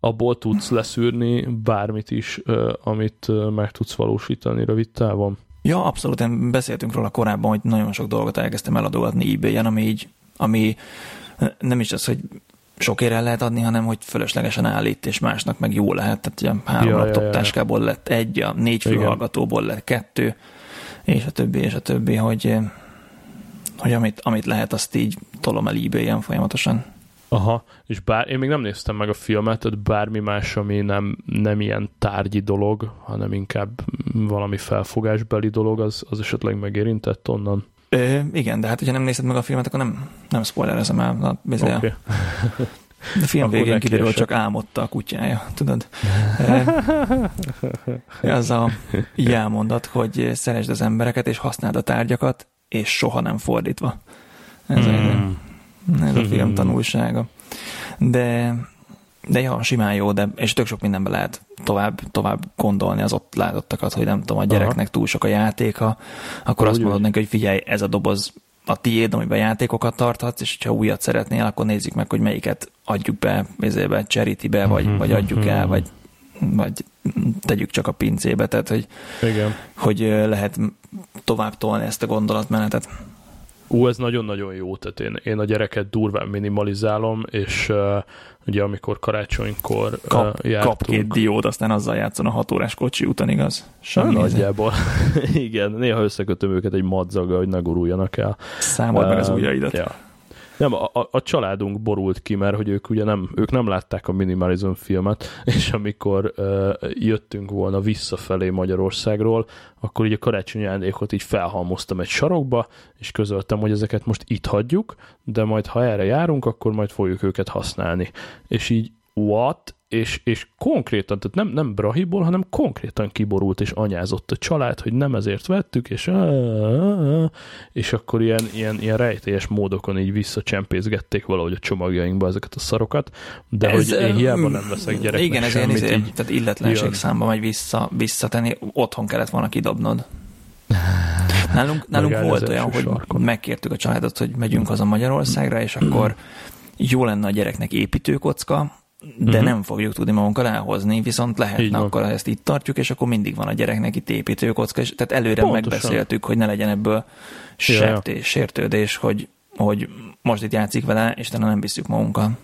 Speaker 2: Abból tudsz leszűrni bármit is, amit meg tudsz valósítani rövid távon?
Speaker 1: Ja, abszolút. Én beszéltünk róla korábban, hogy nagyon sok dolgot elkezdtem eladogatni ebay-en, ami így, ami nem is az, hogy sok ére lehet adni, hanem hogy fölöslegesen állít, és másnak meg jó lehet. Tehát ugye három ja, laptop ja, ja. táskából lett egy, a négy fülhallgatóból lett kettő, és a többi, és a többi, hogy, hogy amit, amit lehet, azt így tolom el ebay-en folyamatosan.
Speaker 2: Aha, és bár én még nem néztem meg a filmet, tehát bármi más, ami nem, nem ilyen tárgyi dolog, hanem inkább valami felfogásbeli dolog, az, az esetleg megérintett onnan.
Speaker 1: Ö, igen, de hát, hogyha nem nézed meg a filmet, akkor nem, nem spoilerezem el. Na, okay. De film Akkor végén kiderül, csak álmodta a kutyája, tudod? Ez a jelmondat, hogy szeresd az embereket, és használd a tárgyakat, és soha nem fordítva. Ez hmm. Ez a film tanulsága. De, de ja, simán jó, de, és tök sok mindenben lehet tovább, tovább gondolni az ott látottakat, hogy nem tudom, a gyereknek túl sok a játéka, akkor úgy azt mondod neki, hogy figyelj, ez a doboz a tiéd, amiben játékokat tarthatsz, és ha újat szeretnél, akkor nézzük meg, hogy melyiket adjuk be, ezébe, charity-be, vagy, uh-huh, vagy adjuk el, vagy, vagy tegyük csak a pincébe, tehát hogy,
Speaker 2: Igen.
Speaker 1: hogy lehet tovább tolni ezt a gondolatmenetet.
Speaker 2: Ú, ez nagyon-nagyon jó, tehát én, én a gyereket durván minimalizálom, és uh, ugye amikor karácsonykor uh, kap, jártunk...
Speaker 1: Kap két diód, aztán azzal játszon a hatórás kocsi után, igaz?
Speaker 2: Semmi nagyjából. Igen, néha összekötöm őket egy madzaggal, hogy ne guruljanak el.
Speaker 1: Számold uh, meg az ujjaidat.
Speaker 2: Ja. Nem, a, a, családunk borult ki, mert hogy ők ugye nem, ők nem látták a Minimalism filmet, és amikor uh, jöttünk volna visszafelé Magyarországról, akkor így a karácsonyi ajándékot így felhalmoztam egy sarokba, és közöltem, hogy ezeket most itt hagyjuk, de majd ha erre járunk, akkor majd fogjuk őket használni. És így what? És, és konkrétan, tehát nem, nem brahiból, hanem konkrétan kiborult és anyázott a család, hogy nem ezért vettük, és és akkor ilyen, ilyen, ilyen rejtélyes módokon így visszacsempészgették valahogy a csomagjainkba ezeket a szarokat, de ez, hogy én hiába nem veszek gyereknek
Speaker 1: Igen, ez ilyen, izé, így, tehát illetlenség számba megy vissza, visszatenni, otthon kellett volna kidobnod. Nálunk, nálunk volt olyan, hogy sarkon. megkértük a családot, hogy megyünk haza Magyarországra, és akkor jó lenne a gyereknek építőkocka, de uh-huh. nem fogjuk tudni magunkkal elhozni, viszont lehetne akkor, ha ezt itt tartjuk, és akkor mindig van a gyereknek itt építőkocka, és tehát előre Pontosan. megbeszéltük, hogy ne legyen ebből sertés, ja. sértődés, hogy, hogy most itt játszik vele, és talán nem visszük magunkkal.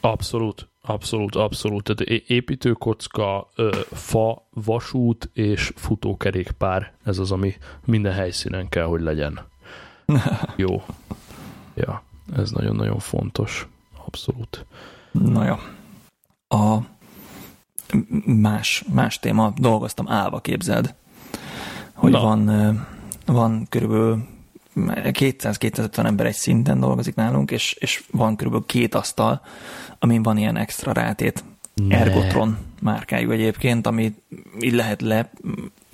Speaker 2: Abszolút, abszolút, abszolút. Tehát építőkocka, fa, vasút és futókerékpár, ez az, ami minden helyszínen kell, hogy legyen. Jó. Ja, ez nagyon-nagyon fontos. Abszolút.
Speaker 1: Na jó a más, más téma, dolgoztam állva, képzeld, hogy Na. van, van körülbelül 200-250 ember egy szinten dolgozik nálunk, és, és van körülbelül két asztal, amin van ilyen extra rátét. Ne. Ergotron márkájú egyébként, ami így lehet le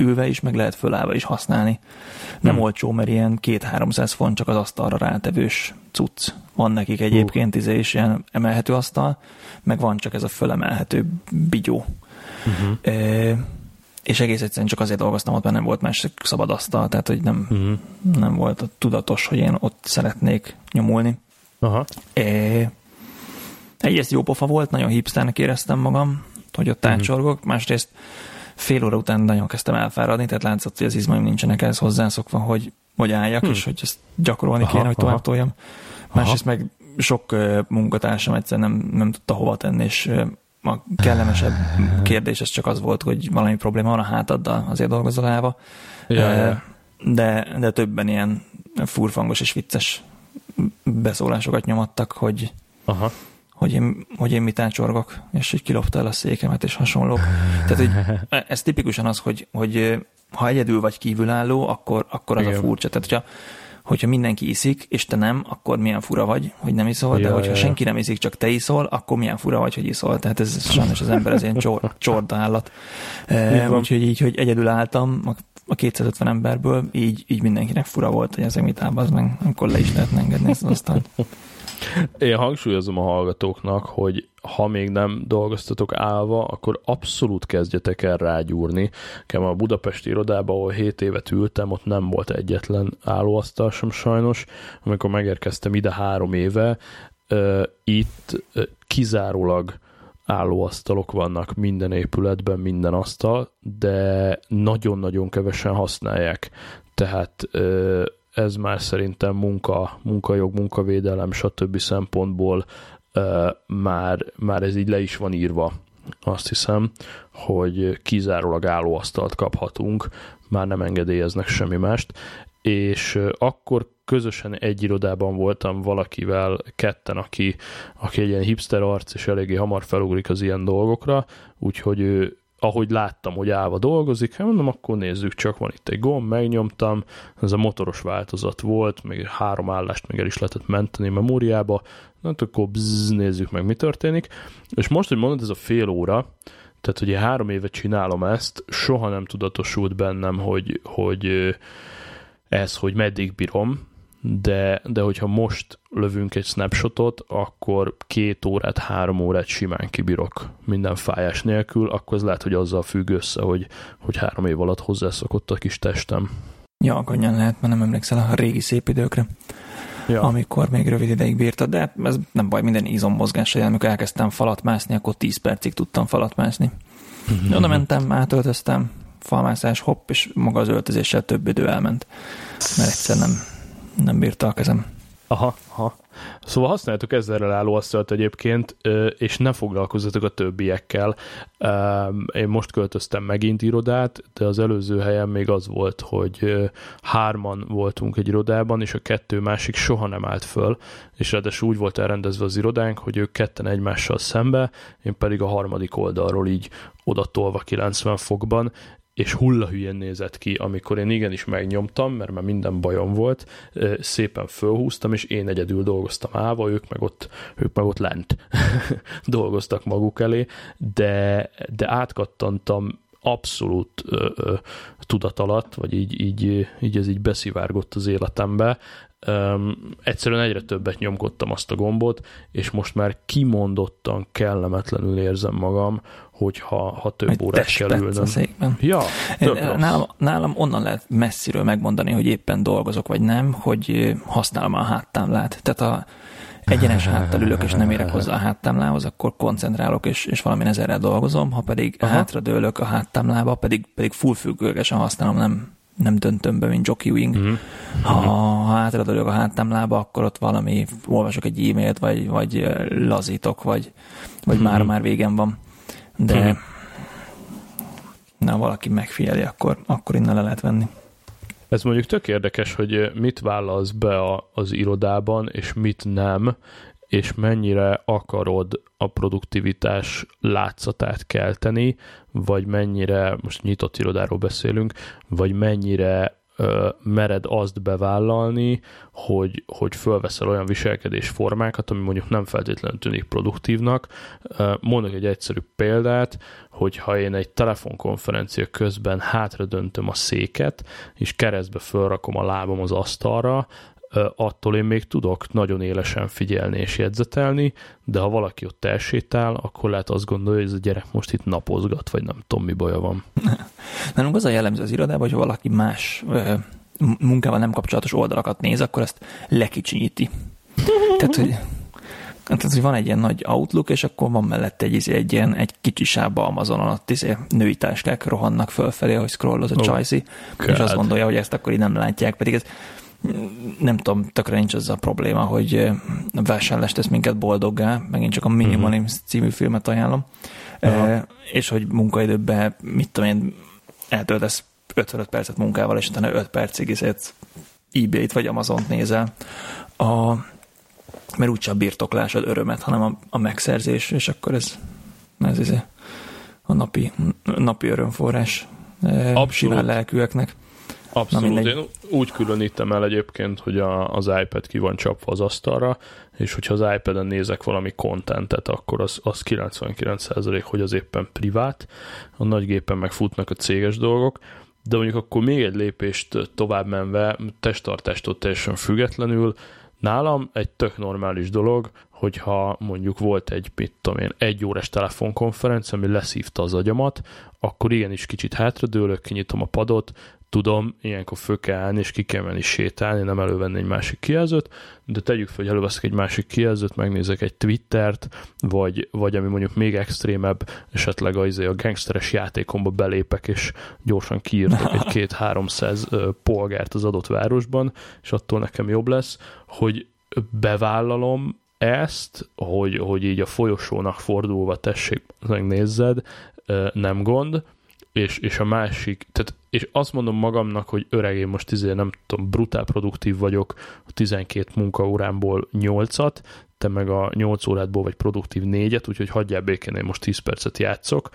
Speaker 1: ülve is, meg lehet fölállva is használni. Nem hmm. olcsó, mert ilyen két-háromszáz font csak az asztalra rátevős cucc. Van nekik egyébként izé is ilyen emelhető asztal, meg van csak ez a fölemelhető bigyó. Uh-huh. E, és egész egyszerűen csak azért dolgoztam ott, mert nem volt más szabad asztal, tehát hogy nem, uh-huh. nem volt tudatos, hogy én ott szeretnék nyomulni. Aha. E, egyrészt jó pofa volt, nagyon hipsternek éreztem magam, hogy ott uh-huh. ácsorgok, másrészt fél óra után nagyon kezdtem elfáradni, tehát látszott, hogy az izmaim nincsenek ehhez hozzászokva, hogy, hogy álljak, hmm. és hogy ezt gyakorolni aha, kéne, hogy tovább toljam. Másrészt meg sok munkatársam egyszerűen nem, nem tudta hova tenni, és a kellemesebb kérdés ez csak az volt, hogy valami probléma van a hátaddal, azért dolgozol állva. Ja, ja. De, de többen ilyen furfangos és vicces beszólásokat nyomattak, hogy, Aha. Hogy, én, hogy én mit ácsorgok, és hogy kilopta el a székemet, és hasonlók. Tehát, hogy ez tipikusan az, hogy, hogy ha egyedül vagy kívülálló, akkor, akkor az Igen. a furcsa. Tehát, hogyha hogyha mindenki iszik, és te nem, akkor milyen fura vagy, hogy nem iszol, ja, de hogyha ja. senki nem iszik, csak te iszol, akkor milyen fura vagy, hogy iszol. Tehát ez sajnos az ember az ilyen csor, csorda állat. E, úgyhogy így, hogy egyedül álltam, a 250 emberből, így, így mindenkinek fura volt, hogy ezek mit ábaz meg, akkor le is lehetne engedni ezt az asztalt.
Speaker 2: Én hangsúlyozom a hallgatóknak, hogy ha még nem dolgoztatok állva, akkor abszolút kezdjetek el rágyúrni. Nekem a Budapesti irodában, ahol 7 évet ültem, ott nem volt egyetlen állóasztal sem sajnos. Amikor megérkeztem ide három éve, itt kizárólag állóasztalok vannak minden épületben, minden asztal, de nagyon-nagyon kevesen használják. Tehát ez már szerintem munka, munkajog, munkavédelem, stb. szempontból már, már ez így le is van írva. Azt hiszem, hogy kizárólag állóasztalt kaphatunk, már nem engedélyeznek semmi mást, és akkor közösen egy irodában voltam valakivel, ketten, aki, aki egy ilyen hipster arc, és eléggé hamar felugrik az ilyen dolgokra, úgyhogy ő, ahogy láttam, hogy állva dolgozik, hát mondom, akkor nézzük csak, van itt egy gomb, megnyomtam, ez a motoros változat volt, még három állást még el is lehetett menteni memóriába, na hát akkor bzz, nézzük meg, mi történik. És most, hogy mondod, ez a fél óra, tehát ugye három éve csinálom ezt, soha nem tudatosult bennem, hogy, hogy ez, hogy meddig bírom, de, de hogyha most lövünk egy snapshotot, akkor két órát, három órát simán kibírok minden fájás nélkül, akkor ez lehet, hogy azzal függ össze, hogy, hogy három év alatt hozzászokott a kis testem.
Speaker 1: Ja, könnyen lehet, mert nem emlékszel a régi szép időkre, ja. amikor még rövid ideig bírtad, de ez nem baj, minden izommozgás, amikor elkezdtem falat mászni, akkor 10 percig tudtam falat mászni. Mm-hmm. Oda mentem, átöltöztem, falmászás, hopp, és maga az öltözéssel több idő elment, mert egyszer nem, nem bírta a kezem.
Speaker 2: Aha, aha. Szóval használjátok ezzel álló asztalt egyébként, és ne foglalkozzatok a többiekkel. Én most költöztem megint irodát, de az előző helyen még az volt, hogy hárman voltunk egy irodában, és a kettő másik soha nem állt föl, és ráadásul úgy volt elrendezve az irodánk, hogy ők ketten egymással szembe, én pedig a harmadik oldalról így odatolva 90 fokban, és hullahülyén nézett ki, amikor én igenis megnyomtam, mert már minden bajom volt, szépen fölhúztam, és én egyedül dolgoztam állva, ők meg ott, ők meg ott lent dolgoztak maguk elé, de, de átkattantam abszolút ö, ö, tudat alatt, vagy így, így, így ez így beszivárgott az életembe, Um, egyszerűen egyre többet nyomkodtam azt a gombot, és most már kimondottan kellemetlenül érzem magam, hogyha ha több Egy órát kell ülnöm.
Speaker 1: Ja, nálam, nálam onnan lehet messziről megmondani, hogy éppen dolgozok, vagy nem, hogy használom a háttámlát. Tehát a egyenes háttal ülök, és nem érek hozzá a háttámlához, akkor koncentrálok, és, és valami ezerrel dolgozom, ha pedig Aha. hátradőlök a háttámlába, pedig, pedig full függőlegesen használom, nem, nem döntöm be, mint Jockey Wing. Mm-hmm. Ha, ha hátradőlök a háttámlába, akkor ott valami, olvasok egy e-mailt, vagy, vagy lazítok, vagy, vagy mm-hmm. már már végem van de hmm. na, valaki megfigyeli, akkor, akkor innen le lehet venni.
Speaker 2: Ez mondjuk tök érdekes, hogy mit vállalsz be a, az irodában, és mit nem, és mennyire akarod a produktivitás látszatát kelteni, vagy mennyire, most nyitott irodáról beszélünk, vagy mennyire mered azt bevállalni, hogy, hogy fölveszel olyan viselkedésformákat, ami mondjuk nem feltétlenül tűnik produktívnak. Mondok egy egyszerű példát, hogy ha én egy telefonkonferencia közben hátra döntöm a széket, és keresztbe fölrakom a lábam az asztalra, attól én még tudok nagyon élesen figyelni és jegyzetelni, de ha valaki ott elsétál, akkor lehet azt gondolja, hogy ez a gyerek most itt napozgat, vagy nem tudom, mi baja van.
Speaker 1: Nálunk az a jellemző az irodában, hogy ha valaki más munkával nem kapcsolatos oldalakat néz, akkor ezt lekicsinyíti. Tehát, hogy tehát, hogy van egy ilyen nagy Outlook, és akkor van mellette egy, izé, egy ilyen egy kicsi sába Amazonon, ott izé, női táskák rohannak fölfelé, hogy scrolloz a oh, csajszi, és azt gondolja, hogy ezt akkor így nem látják, pedig ez nem tudom, tökre nincs az a probléma, hogy vásárlást tesz minket boldoggá, megint csak a Minimalism uh-huh. című filmet ajánlom, e, és hogy munkaidőben, mit tudom én, eltöltesz 55 percet munkával, és utána 5 percig izét eBay-t vagy Amazon-t nézel, a, mert úgyse a birtoklásod örömet, hanem a, a megszerzés, és akkor ez, ez izé, a napi, napi örömforrás Abszolút. lelkűeknek.
Speaker 2: Abszolút. Én úgy különítem el egyébként, hogy a, az iPad ki van csapva az asztalra, és hogyha az iPad-en nézek valami kontentet, akkor az, az 99% hogy az éppen privát, a nagy gépen megfutnak a céges dolgok, de mondjuk akkor még egy lépést tovább menve, testtartástól teljesen függetlenül, nálam egy tök normális dolog, hogyha mondjuk volt egy, mit tudom én, egy órás telefonkonferencia, ami leszívta az agyamat, akkor igenis kicsit hátradőlök, kinyitom a padot, tudom, ilyenkor föl kell állni, és ki kell menni sétálni, nem elővenni egy másik kijelzőt, de tegyük fel, hogy előveszek egy másik kijelzőt, megnézek egy Twittert, vagy, vagy ami mondjuk még extrémebb, esetleg az a gangsteres játékomba belépek, és gyorsan kiírtok egy két-háromszáz polgárt az adott városban, és attól nekem jobb lesz, hogy bevállalom ezt, hogy, hogy így a folyosónak fordulva tessék, megnézzed, nem gond, és, és a másik, tehát és azt mondom magamnak, hogy öreg, én most izé, nem tudom, brutál produktív vagyok, a 12 munkaórámból 8-at, te meg a 8 órádból vagy produktív 4-et, úgyhogy hagyjál békén, én most 10 percet játszok,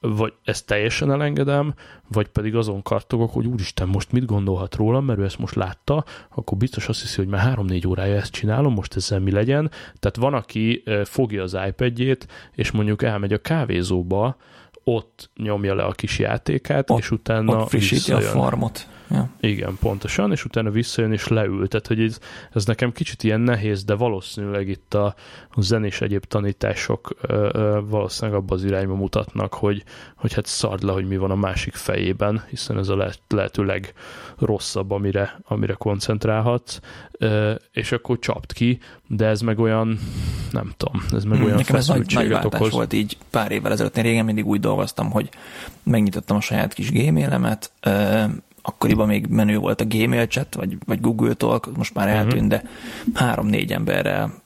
Speaker 2: vagy ezt teljesen elengedem, vagy pedig azon kartogok, hogy úristen, most mit gondolhat rólam, mert ő ezt most látta, akkor biztos azt hiszi, hogy már 3-4 órája ezt csinálom, most ezzel mi legyen. Tehát van, aki fogja az iPad-jét, és mondjuk elmegy a kávézóba, ott nyomja le a kis játékát, ott, és utána
Speaker 1: ott frissíti a farmot.
Speaker 2: Ja. Igen, pontosan, és utána visszajön és leül. Tehát, hogy ez, ez nekem kicsit ilyen nehéz, de valószínűleg itt a, a zenés egyéb tanítások ö, ö, valószínűleg abban az irányba mutatnak, hogy, hogy hát szard le, hogy mi van a másik fejében, hiszen ez a le, lehető legrosszabb, amire, amire koncentrálhatsz, ö, és akkor csapt ki, de ez meg olyan, nem tudom, ez meg hmm, olyan
Speaker 1: Nekem ez nagy, nagy váltás okoz. volt így pár évvel ezelőtt. Én régen mindig úgy dolgoztam, hogy megnyitottam a saját kis gmail akkoriban még menő volt a Gmail chat, vagy, vagy Google Talk, most már eltűnt, de három-négy emberrel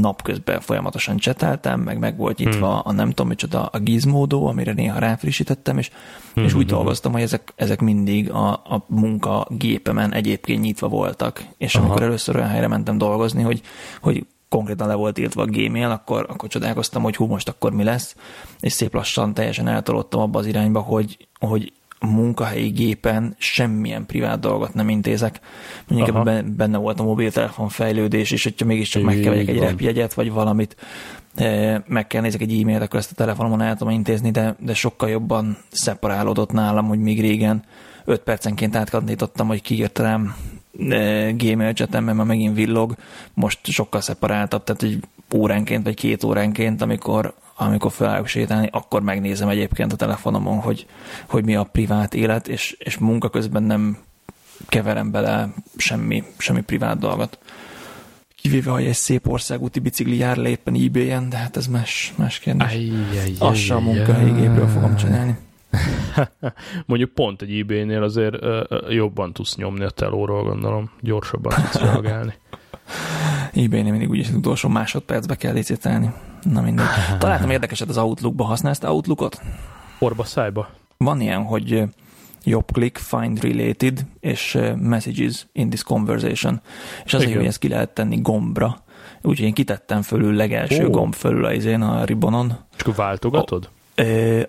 Speaker 1: napközben folyamatosan cseteltem, meg meg volt nyitva hmm. a nem tudom micsoda, a Gizmodo, amire néha ráfrissítettem, és, hmm. és úgy dolgoztam, hogy ezek, ezek mindig a, a munka gépemen egyébként nyitva voltak, és Aha. amikor először olyan helyre mentem dolgozni, hogy, hogy konkrétan le volt írtva a Gmail, akkor, akkor csodálkoztam, hogy hú, most akkor mi lesz, és szép lassan teljesen eltolottam abba az irányba, hogy, hogy munkahelyi gépen semmilyen privát dolgot nem intézek. Mondjuk ebben benne volt a mobiltelefon fejlődés, és hogyha mégiscsak meg kell vegyek egy repjegyet, vagy valamit, eh, meg kell nézek egy e-mailt, akkor ezt a telefonomon el tudom intézni, de, de sokkal jobban szeparálódott nálam, hogy még régen 5 percenként átkattintottam, hogy kiírt rám eh, gmail chatemben, mert megint villog, most sokkal szeparáltabb, tehát egy óránként vagy két óránként, amikor amikor felállok sétálni, akkor megnézem egyébként a telefonomon, hogy, hogy mi a privát élet, és, és munka közben nem keverem bele semmi, semmi privát dolgot. Kivéve, hogy egy szép országúti bicikli jár le éppen ebay-en, de hát ez más, más kérdés. Azt sem a munkahelyi gépről fogom csinálni.
Speaker 2: Mondjuk pont egy ebay-nél azért ö, ö, jobban tudsz nyomni a telóról, gondolom. Gyorsabban tudsz reagálni.
Speaker 1: ebay-nél mindig úgyis az utolsó másodpercbe kell licitálni. Na mindegy. Találtam érdekeset az Outlookba. Használsz te Outlookot?
Speaker 2: Orba szájba.
Speaker 1: Van ilyen, hogy jobb click, find related, és messages in this conversation. És azért, hogy ezt ki lehet tenni gombra. Úgyhogy én kitettem fölül legelső oh. gomb fölül az én a ribonon.
Speaker 2: És akkor váltogatod?
Speaker 1: A,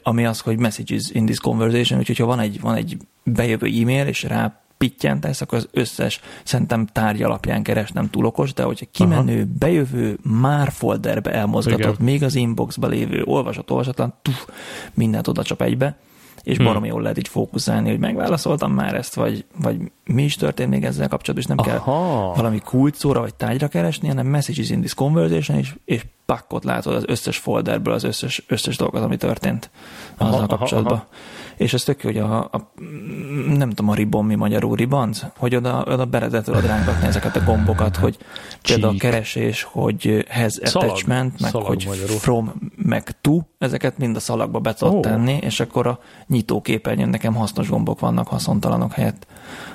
Speaker 1: ami az, hogy messages in this conversation, úgyhogy ha van egy, van egy bejövő e-mail, és rá pittyentesz, akkor az összes szerintem tárgy alapján keres, nem túl okos, de hogyha kimenő, Aha. bejövő, már folderbe elmozgatott, még az inboxba lévő, olvasott, olvasatlan, tuf, mindent oda csap egybe, és hmm. baromi jól lehet így fókuszálni, hogy megválaszoltam már ezt, vagy, vagy mi is történt még ezzel kapcsolatban, és nem Aha. kell valami kulcsszóra vagy tárgyra keresni, hanem messages in this conversation, és, és pakkot látod az összes folderből az összes, összes dolgot, ami történt azzal kapcsolatban. Aha, aha és ez tök jó, hogy a, a, nem tudom, a ribon mi magyarul ribanc, hogy oda, oda bele tudod rángatni ezeket a gombokat, hogy például a keresés, hogy has szalag, attachment, meg szalag hogy magyarul. from, meg to, ezeket mind a szalagba be tudod oh. tenni, és akkor a nyitóképernyőn nekem hasznos gombok vannak haszontalanok helyett.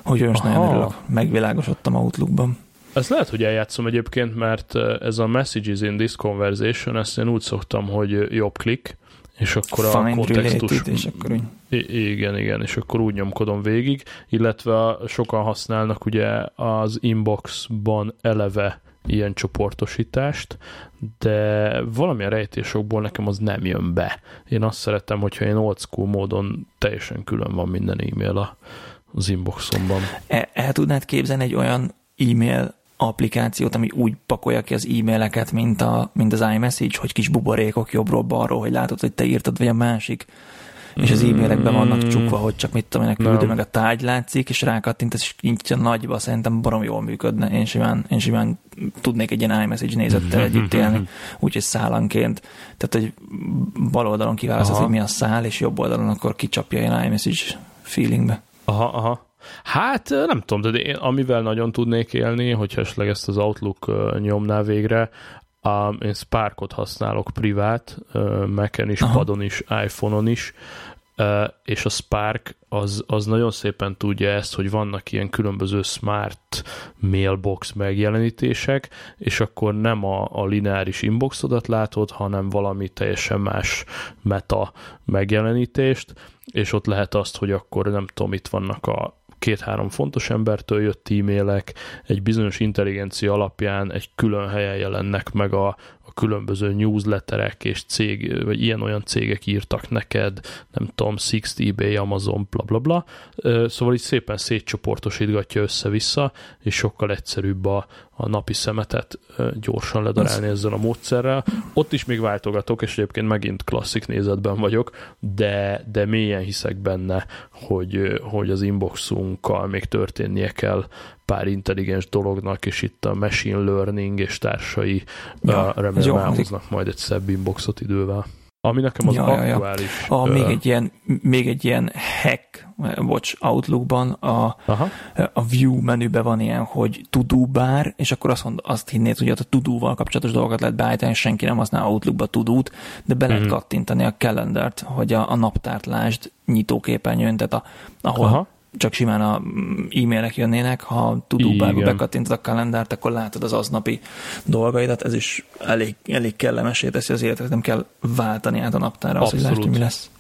Speaker 1: Hogy most nagyon örülök, megvilágosodtam Outlookban.
Speaker 2: Ez lehet, hogy eljátszom egyébként, mert ez a messages in this conversation, ezt én úgy szoktam, hogy jobb klik, és akkor a Find kontextus... És akkor úgy... Igen, igen, és akkor úgy nyomkodom végig, illetve sokan használnak ugye az inboxban eleve ilyen csoportosítást, de valamilyen rejtésokból nekem az nem jön be. Én azt szeretem, hogyha én old school módon teljesen külön van minden e-mail az inboxomban.
Speaker 1: El, el tudnád képzelni egy olyan e-mail applikációt, ami úgy pakolja ki az e-maileket, mint, a, mint az iMessage, hogy kis buborékok jobbról-balról, hogy látod, hogy te írtad, vagy a másik és az e-mailekben vannak csukva, hogy csak mit tudom én, küldő meg a tárgy látszik, és rákattint, és így nagyba szerintem barom jól működne. Én simán, én simán tudnék egy ilyen iMessage nézettel együtt élni, úgyhogy szállanként. Tehát, hogy bal oldalon kiválasztod, hogy mi a szál, és jobb oldalon akkor kicsapja ilyen iMessage feelingbe.
Speaker 2: Aha, aha. Hát nem tudom, de én, amivel nagyon tudnék élni, hogyha esetleg ezt az Outlook nyomná végre, Um, én Sparkot használok privát, uh, Mac-en is, Aha. padon is, iPhone-on is, uh, és a Spark az, az nagyon szépen tudja ezt, hogy vannak ilyen különböző smart mailbox megjelenítések, és akkor nem a, a lineáris inboxodat látod, hanem valami teljesen más meta megjelenítést, és ott lehet azt, hogy akkor nem tudom, itt vannak a két-három fontos embertől jött e-mailek, egy bizonyos intelligencia alapján egy külön helyen jelennek meg a, a különböző newsletterek és cég, vagy ilyen-olyan cégek írtak neked, nem tudom, Sixt, eBay, Amazon, bla bla bla. Szóval így szépen szétcsoportosítgatja össze-vissza, és sokkal egyszerűbb a, a napi szemetet gyorsan ledarálni ezzel a módszerrel. Ott is még váltogatok, és egyébként megint klasszik nézetben vagyok, de, de mélyen hiszek benne, hogy, hogy az inboxunkkal még történnie kell pár intelligens dolognak, és itt a machine learning és társai ja, remélem elhoznak majd egy szebb inboxot idővel. Ami nekem az ja, aktuális...
Speaker 1: Ja, ja. A, uh, még, egy ilyen, még egy ilyen hack, watch Outlookban a, Aha. a view menüben van ilyen, hogy to-do bar, és akkor azt, mond, azt hinnéd, hogy ott a to-do-val kapcsolatos dolgokat lehet beállítani, senki nem használ Outlookba to de be lehet mm. kattintani a calendart, hogy a, a naptárt lásd nyitóképernyőn, tehát a, ahol Aha csak simán a mm, e-mailek jönnének, ha tudóbába bekattintod a kalendárt, akkor látod az aznapi dolgaidat, ez is elég, elég kellemesé teszi az életet, nem kell váltani át a naptára az, hogy lásd, mi lesz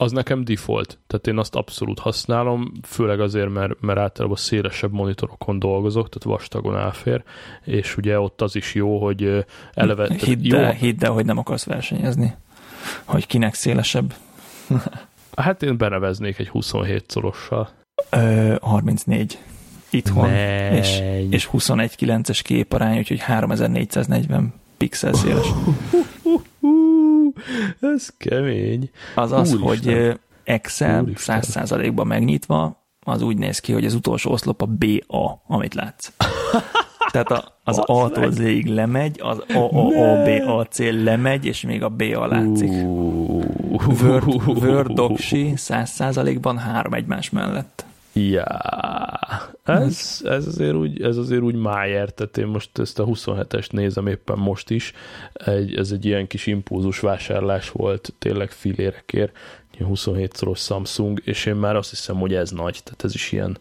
Speaker 2: az nekem default, tehát én azt abszolút használom, főleg azért, mert, mert általában szélesebb monitorokon dolgozok, tehát vastagon elfér, és ugye ott az is jó, hogy eleve...
Speaker 1: Hidd el, hidd el, hogy nem akarsz versenyezni, hogy kinek szélesebb.
Speaker 2: hát én beneveznék egy 27 szorossal.
Speaker 1: Ö, 34 itthon, és, és 21.9-es képarány, úgyhogy 3440 pixel széles.
Speaker 2: Ez kemény.
Speaker 1: Az az, Úristen. hogy Excel száz százalékban megnyitva, az úgy néz ki, hogy az utolsó oszlop a BA, amit látsz. Tehát a, az A-tól Z-ig lemegy, az A, A, A, B, A, C lemegy, és még a B A látszik. Word, Docsi száz százalékban három egymás mellett.
Speaker 2: Ja, ez, ez, azért úgy, ez azért úgy májer, tehát én most ezt a 27-est nézem éppen most is, egy, ez egy ilyen kis impulzus vásárlás volt, tényleg filérekért, 27-szoros Samsung, és én már azt hiszem, hogy ez nagy, tehát ez is ilyen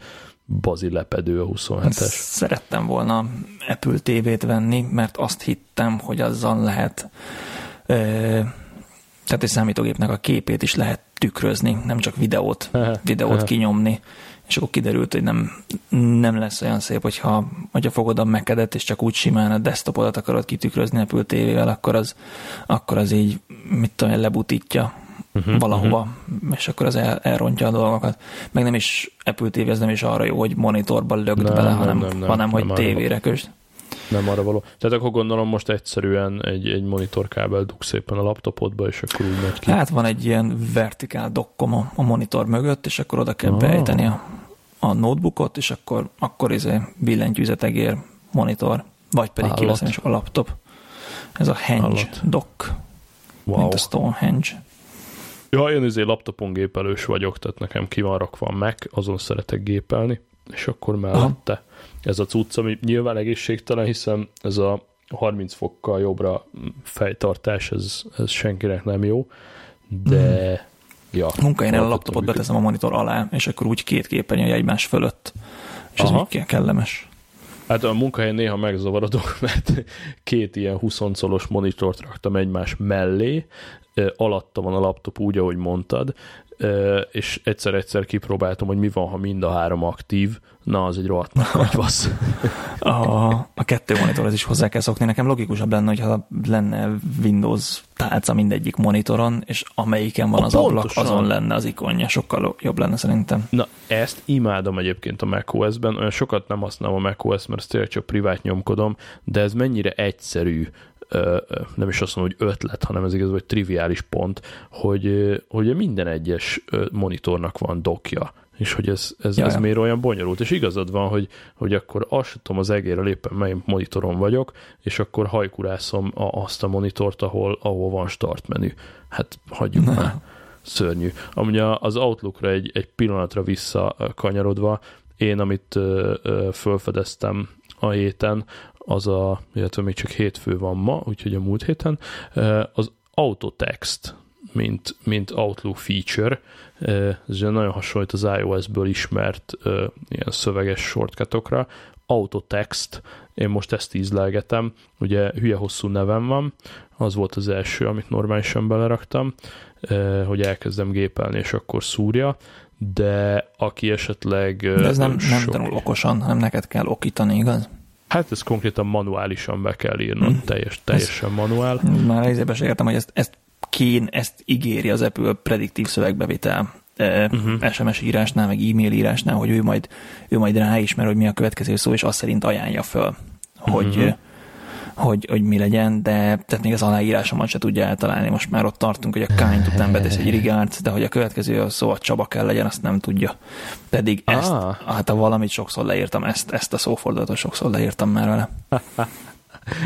Speaker 2: bazi lepedő a 27-es.
Speaker 1: Szerettem volna Apple TV-t venni, mert azt hittem, hogy azzal lehet tehát egy számítógépnek a képét is lehet tükrözni, nem csak videót, videót kinyomni. És akkor kiderült, hogy nem, nem lesz olyan szép, hogyha, hogyha fogod a mekedet, és csak úgy simán a desktopodat akarod kitükrözni Apple TV-vel, akkor az, akkor az így, mit tudom, lebutítja uh-huh, valahova, uh-huh. és akkor az el, elrontja a dolgokat. Meg nem is Apple TV, ez nem is arra jó, hogy monitorban lögd nem, bele, hanem, nem, nem, hanem nem, hogy nem tévére kösd.
Speaker 2: Nem arra való. Tehát akkor gondolom most egyszerűen egy, egy monitorkábel dug szépen a laptopodba, és akkor úgy megy ki.
Speaker 1: Hát van egy ilyen vertikál dokkom a, a monitor mögött, és akkor oda kell ah. beejteni a, a notebookot, és akkor, akkor izé billentyűzet egér monitor, vagy pedig kiveszem is a laptop. Ez a Henge Állat. dock, wow. mint a Stonehenge.
Speaker 2: Ja, én izé laptopon gépelős vagyok, tehát nekem ki van rakva Mac, azon szeretek gépelni, és akkor mellette Aha. ez a cucc, ami nyilván egészségtelen, hiszen ez a 30 fokkal jobbra fejtartás, ez, ez senkinek nem jó, de mm. Ja,
Speaker 1: Munkahelyen a laptopot beteszem a monitor alá, és akkor úgy két képernyő egymás fölött. És Aha. ez így kellemes.
Speaker 2: Hát a munkahelyen néha megzavarodok, mert két ilyen 20 szolos monitort raktam egymás mellé, alatta van a laptop úgy, ahogy mondtad, és egyszer-egyszer kipróbáltam, hogy mi van, ha mind a három aktív, na, az egy rohadt nagy vasz.
Speaker 1: a, a kettő monitorhoz is hozzá kell szokni. Nekem logikusabb lenne, hogyha lenne Windows tálca mindegyik monitoron, és amelyiken van a az pontosan. ablak, azon lenne az ikonja. Sokkal jobb lenne szerintem.
Speaker 2: Na, ezt imádom egyébként a macOS-ben. Olyan sokat nem használom a macOS, mert tényleg csak privát nyomkodom, de ez mennyire egyszerű nem is azt mondom, hogy ötlet, hanem ez igaz, vagy triviális pont, hogy, hogy minden egyes monitornak van dokja, és hogy ez, ez, ez miért olyan bonyolult. És igazad van, hogy, hogy akkor azt tudom az egérrel éppen mely monitoron vagyok, és akkor hajkurászom a, azt a monitort, ahol, ahol van start menü. Hát hagyjuk már. Szörnyű. Amúgy az Outlookra egy, egy pillanatra visszakanyarodva, én, amit ö, ö, fölfedeztem a héten, az a, illetve még csak hétfő van ma, úgyhogy a múlt héten, az autotext, mint, mint Outlook feature, ez nagyon hasonlít az iOS-ből ismert ilyen szöveges shortcutokra, autotext, én most ezt ízlelgetem, ugye hülye hosszú nevem van, az volt az első, amit normálisan beleraktam, hogy elkezdem gépelni, és akkor szúrja, de aki esetleg...
Speaker 1: De ez nem, nem sok... tanul okosan, hanem neked kell okítani, igaz?
Speaker 2: Hát ez konkrétan manuálisan be kell írnod, mm. teljes, teljesen ez, manuál.
Speaker 1: Már ezért is értem, hogy ezt, ezt kén, ezt ígéri az Apple prediktív szövegbevitel uh-huh. Mhm. SMS írásnál, meg e-mail írásnál, hogy ő majd, ő majd ráismer, hogy mi a következő szó, és azt szerint ajánlja föl, hogy, uh-huh hogy, hogy mi legyen, de tehát még az aláírásomat se tudja eltalálni. Most már ott tartunk, hogy a kind után betesz egy rigárd, de hogy a következő szó a Csaba kell legyen, azt nem tudja. Pedig ezt, ah. hát a valamit sokszor leírtam, ezt, ezt a szófordulatot sokszor leírtam már vele.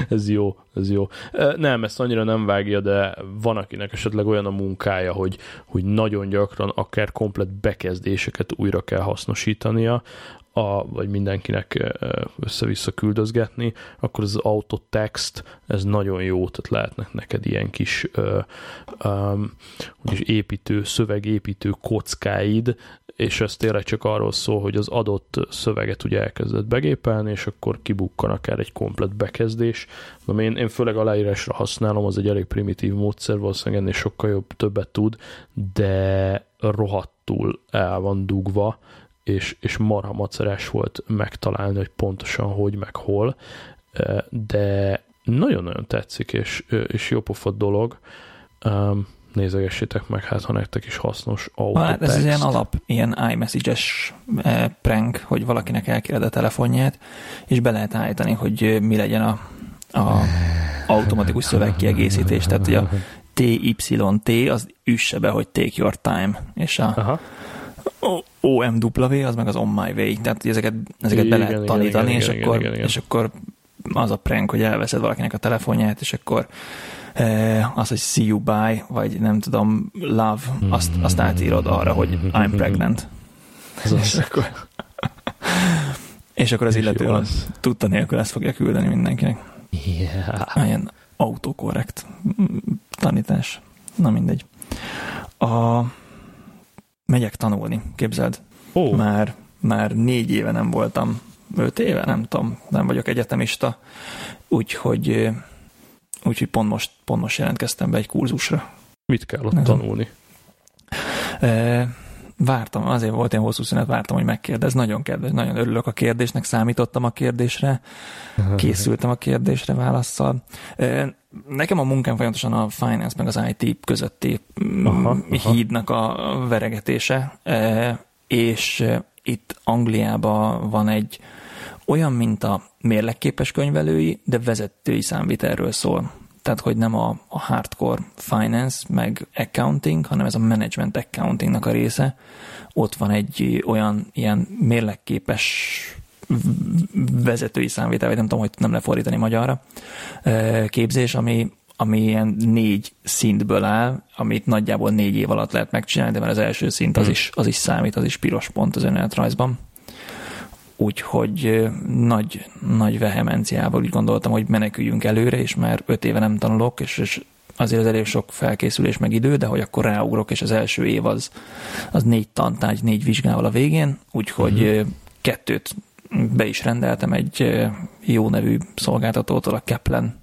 Speaker 2: ez jó, ez jó. Nem, ezt annyira nem vágja, de van akinek esetleg olyan a munkája, hogy, hogy nagyon gyakran akár komplet bekezdéseket újra kell hasznosítania, a, vagy mindenkinek össze-vissza küldözgetni, akkor az autotext, ez nagyon jó, tehát lehetnek neked ilyen kis um, építő, szövegépítő kockáid, és ez tényleg csak arról szól, hogy az adott szöveget ugye elkezdett begépelni, és akkor kibukkan akár egy komplet bekezdés. De én, én főleg aláírásra használom, az egy elég primitív módszer, valószínűleg ennél sokkal jobb, többet tud, de rohadtul el van dugva, és, és marha macerás volt megtalálni, hogy pontosan hogy, meg hol, de nagyon-nagyon tetszik, és, és jó pofot dolog nézegessétek meg, hát ha nektek is hasznos autotext.
Speaker 1: Hát ez ilyen alap, ilyen iMessage-es eh, prank, hogy valakinek elkéred a telefonját, és be lehet állítani, hogy mi legyen a, a automatikus szövegkiegészítés. Tehát, hogy a TYT az üsse be, hogy take your time, és a Aha. OMW az meg az on my way. Tehát, ezeket, ezeket igen, be lehet tanítani, igen, és, igen, akkor, igen, igen. és akkor az a prank, hogy elveszed valakinek a telefonját, és akkor Eh, az, hogy see you by, vagy nem tudom, love, azt, azt átírod arra, hogy I'm pregnant. és akkor, és akkor az illető az tudta nélkül ezt fogja küldeni mindenkinek. Yeah. Ilyen autokorrekt tanítás. Na mindegy. A, megyek tanulni, képzeld. Oh. Már, már négy éve nem voltam, öt éve, nem tudom, nem vagyok egyetemista, úgyhogy úgyhogy pont most, pont most jelentkeztem be egy kurzusra.
Speaker 2: Mit kell ott tanulni?
Speaker 1: E, vártam, azért volt én hosszú szünet, vártam, hogy megkérdez. Nagyon kedves, nagyon örülök a kérdésnek, számítottam a kérdésre, készültem a kérdésre válaszsal. Nekem a munkám folyamatosan a finance meg az IT közötti aha, aha. hídnak a veregetése, és itt Angliában van egy olyan, mint a mérlekképes könyvelői, de vezetői számvitelről szól. Tehát, hogy nem a, a hardcore finance, meg accounting, hanem ez a management accountingnak a része. Ott van egy olyan ilyen mérlekképes vezetői számvitel, vagy nem tudom, hogy nem lefordítani magyarra, képzés, ami, ami ilyen négy szintből áll, amit nagyjából négy év alatt lehet megcsinálni, de már az első szint az hmm. is, az is számít, az is piros pont az önéletrajzban úgyhogy nagy, nagy vehemenciával úgy gondoltam, hogy meneküljünk előre, és már öt éve nem tanulok, és, és azért az elég sok felkészülés meg idő, de hogy akkor ráugrok, és az első év az, az négy tantárgy, négy vizsgával a végén, úgyhogy uh-huh. kettőt be is rendeltem egy jó nevű szolgáltatótól, a Kaplan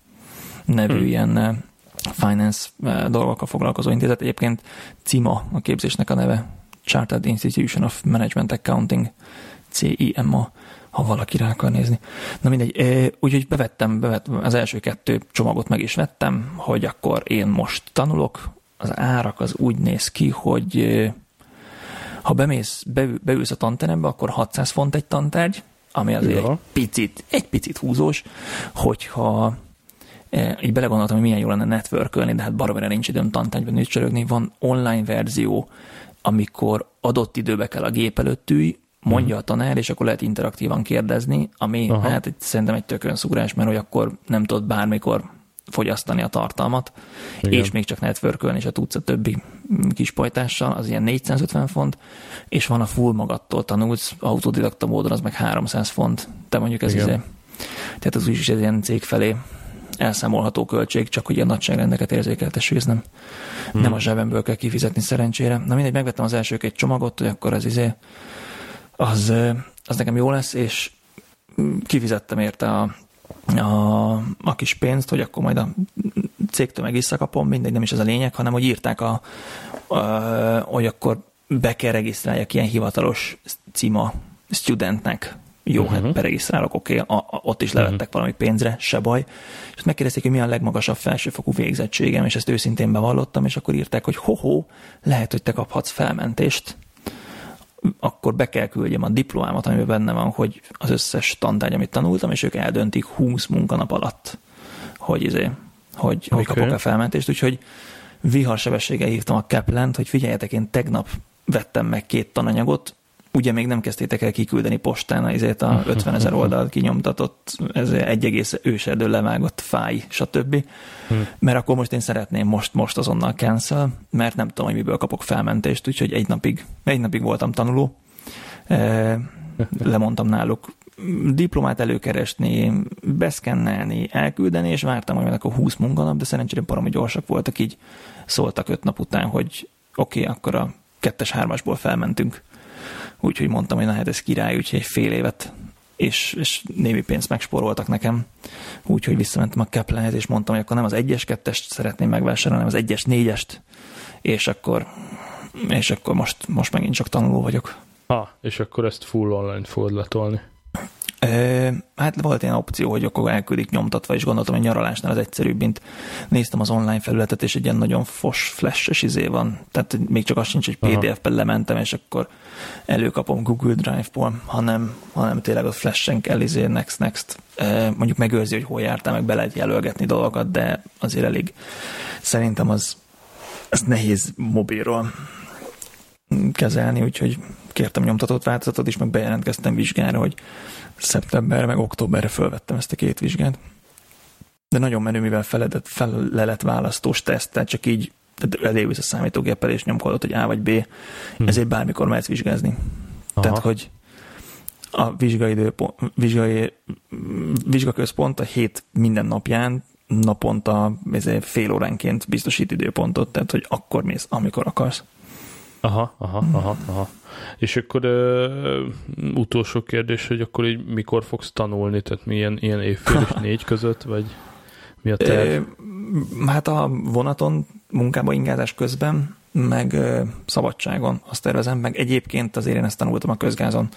Speaker 1: nevű uh-huh. ilyen finance dolgokkal foglalkozó intézet. Egyébként CIMA a képzésnek a neve, Chartered Institution of Management Accounting CIMA, ha valaki rá akar nézni. Na mindegy, úgyhogy bevettem, bevettem, az első kettő csomagot meg is vettem, hogy akkor én most tanulok, az árak az úgy néz ki, hogy ha bemész, be, beülsz a tanterembe, akkor 600 font egy tantárgy, ami azért ja. egy picit, egy picit húzós, hogyha így belegondoltam, hogy milyen jó lenne networkölni, de hát baromira nincs időm tantárgyban nőcsörögni. Van online verzió, amikor adott időbe kell a gép előtt ülj, mondja a tanár, és akkor lehet interaktívan kérdezni, ami Aha. hát egy, szerintem egy tökönszúrás, mert hogy akkor nem tudod bármikor fogyasztani a tartalmat, Igen. és még csak networkölni se tudsz a többi kis pajtással, az ilyen 450 font, és van a full magattól tanulsz, autodidakta módon az meg 300 font. Te mondjuk ez izé, tehát az úgyis egy ilyen cég felé elszámolható költség, csak hogy a nagyságrendeket érzékeltessük, ez nem, hmm. nem a zsebemből kell kifizetni szerencsére. Na mindegy, megvettem az első egy csomagot, hogy akkor ez izé az, az nekem jó lesz, és kifizettem érte a, a, a kis pénzt, hogy akkor majd a cégtől meg visszakapom, mindegy, nem is ez a lényeg, hanem hogy írták, a, a, hogy akkor be kell regisztráljak ilyen hivatalos cima studentnek. Jó, uh-huh. hát beregisztrálok, oké, okay, ott is levettek uh-huh. valami pénzre, se baj. És megkérdezték, hogy mi a legmagasabb felsőfokú végzettségem, és ezt őszintén bevallottam, és akkor írták, hogy hoho, lehet, hogy te kaphatsz felmentést akkor be kell küldjem a diplomámat, amiben benne van, hogy az összes tantárgy, amit tanultam, és ők eldöntik 20 munkanap alatt, hogy, izé, hogy, okay. hogy kapok-e felmentést. Úgyhogy viharsebességgel hívtam a Kaplant, hogy figyeljetek, én tegnap vettem meg két tananyagot, ugye még nem kezdtétek el kiküldeni postán ezért a 50 ezer oldal kinyomtatott, ez egy egész őserdő levágott fáj, stb. Hmm. Mert akkor most én szeretném most, most azonnal cancel, mert nem tudom, hogy miből kapok felmentést, úgyhogy egy napig, egy napig voltam tanuló, lemondtam náluk diplomát előkeresni, beszkennelni, elküldeni, és vártam, hogy akkor 20 munkanap, de szerencsére baromi gyorsak voltak, így szóltak öt nap után, hogy oké, okay, akkor a kettes hármasból felmentünk. Úgyhogy mondtam, hogy na hát ez király, úgyhogy egy fél évet és, és némi pénzt megspóroltak nekem. Úgyhogy visszamentem a Kaplanhez, és mondtam, hogy akkor nem az egyes kettest szeretném megvásárolni, hanem az egyes négyest, és akkor, és akkor most, most megint csak tanuló vagyok.
Speaker 2: Ha, és akkor ezt full online fogod letolni.
Speaker 1: E, hát volt ilyen opció, hogy akkor elküldik nyomtatva, és gondoltam, hogy nyaralásnál az egyszerűbb, mint néztem az online felületet, és egy ilyen nagyon fos, flashes izé van. Tehát még csak az sincs, hogy PDF-ben lementem, és akkor előkapom Google Drive-ból, hanem, hanem tényleg ott flashen kell izé, next, next. E, mondjuk megőrzi, hogy hol jártál, meg be lehet jelölgetni dolgokat, de azért elég szerintem az, az nehéz mobilról kezelni, úgyhogy kértem nyomtatott változatot is, meg bejelentkeztem vizsgára, hogy szeptemberre, meg októberre fölvettem ezt a két vizsgát. De nagyon menő, mivel feledett, felelet választós teszt, tehát csak így elévülsz a számítógéppel, és nyomkodott, hogy A vagy B, hm. ezért bármikor mehetsz vizsgázni. Aha. Tehát, hogy a vizsgai, vizsgai vizsgaközpont a hét minden napján naponta fél óránként biztosít időpontot, tehát hogy akkor mész, amikor akarsz.
Speaker 2: Aha, aha, aha, aha. És akkor ö, utolsó kérdés, hogy akkor így mikor fogsz tanulni, tehát milyen ilyen évfél és négy között, vagy mi a terv?
Speaker 1: Hát a vonaton munkába ingázás közben, meg ö, szabadságon azt tervezem, meg egyébként azért én ezt tanultam a közgázon.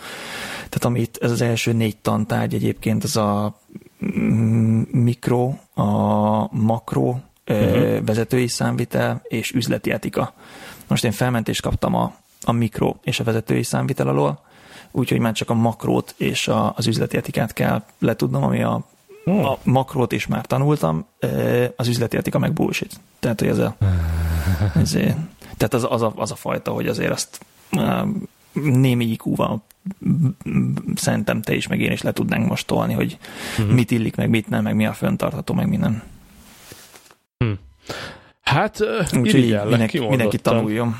Speaker 1: Tehát amit ez az első négy tantárgy egyébként, ez a mikro, a makro, uh-huh. vezetői számvitel és üzleti etika. Most én felmentést kaptam a, a mikro és a vezetői számvitel alól, úgyhogy már csak a makrót és a, az üzleti etikát kell letudnom, ami a, hmm. a makrót is már tanultam, az üzleti etika meg bullshit. Tehát, hogy ez a, ezért, tehát az, az, a, az a fajta, hogy azért azt némi IQ-val szerintem te is, meg én is le tudnánk most tolni, hogy uh-huh. mit illik, meg mit nem, meg mi a föntartható, meg minden.
Speaker 2: Hmm. Hát irigyellek,
Speaker 1: mindenki, mindenki tanuljon.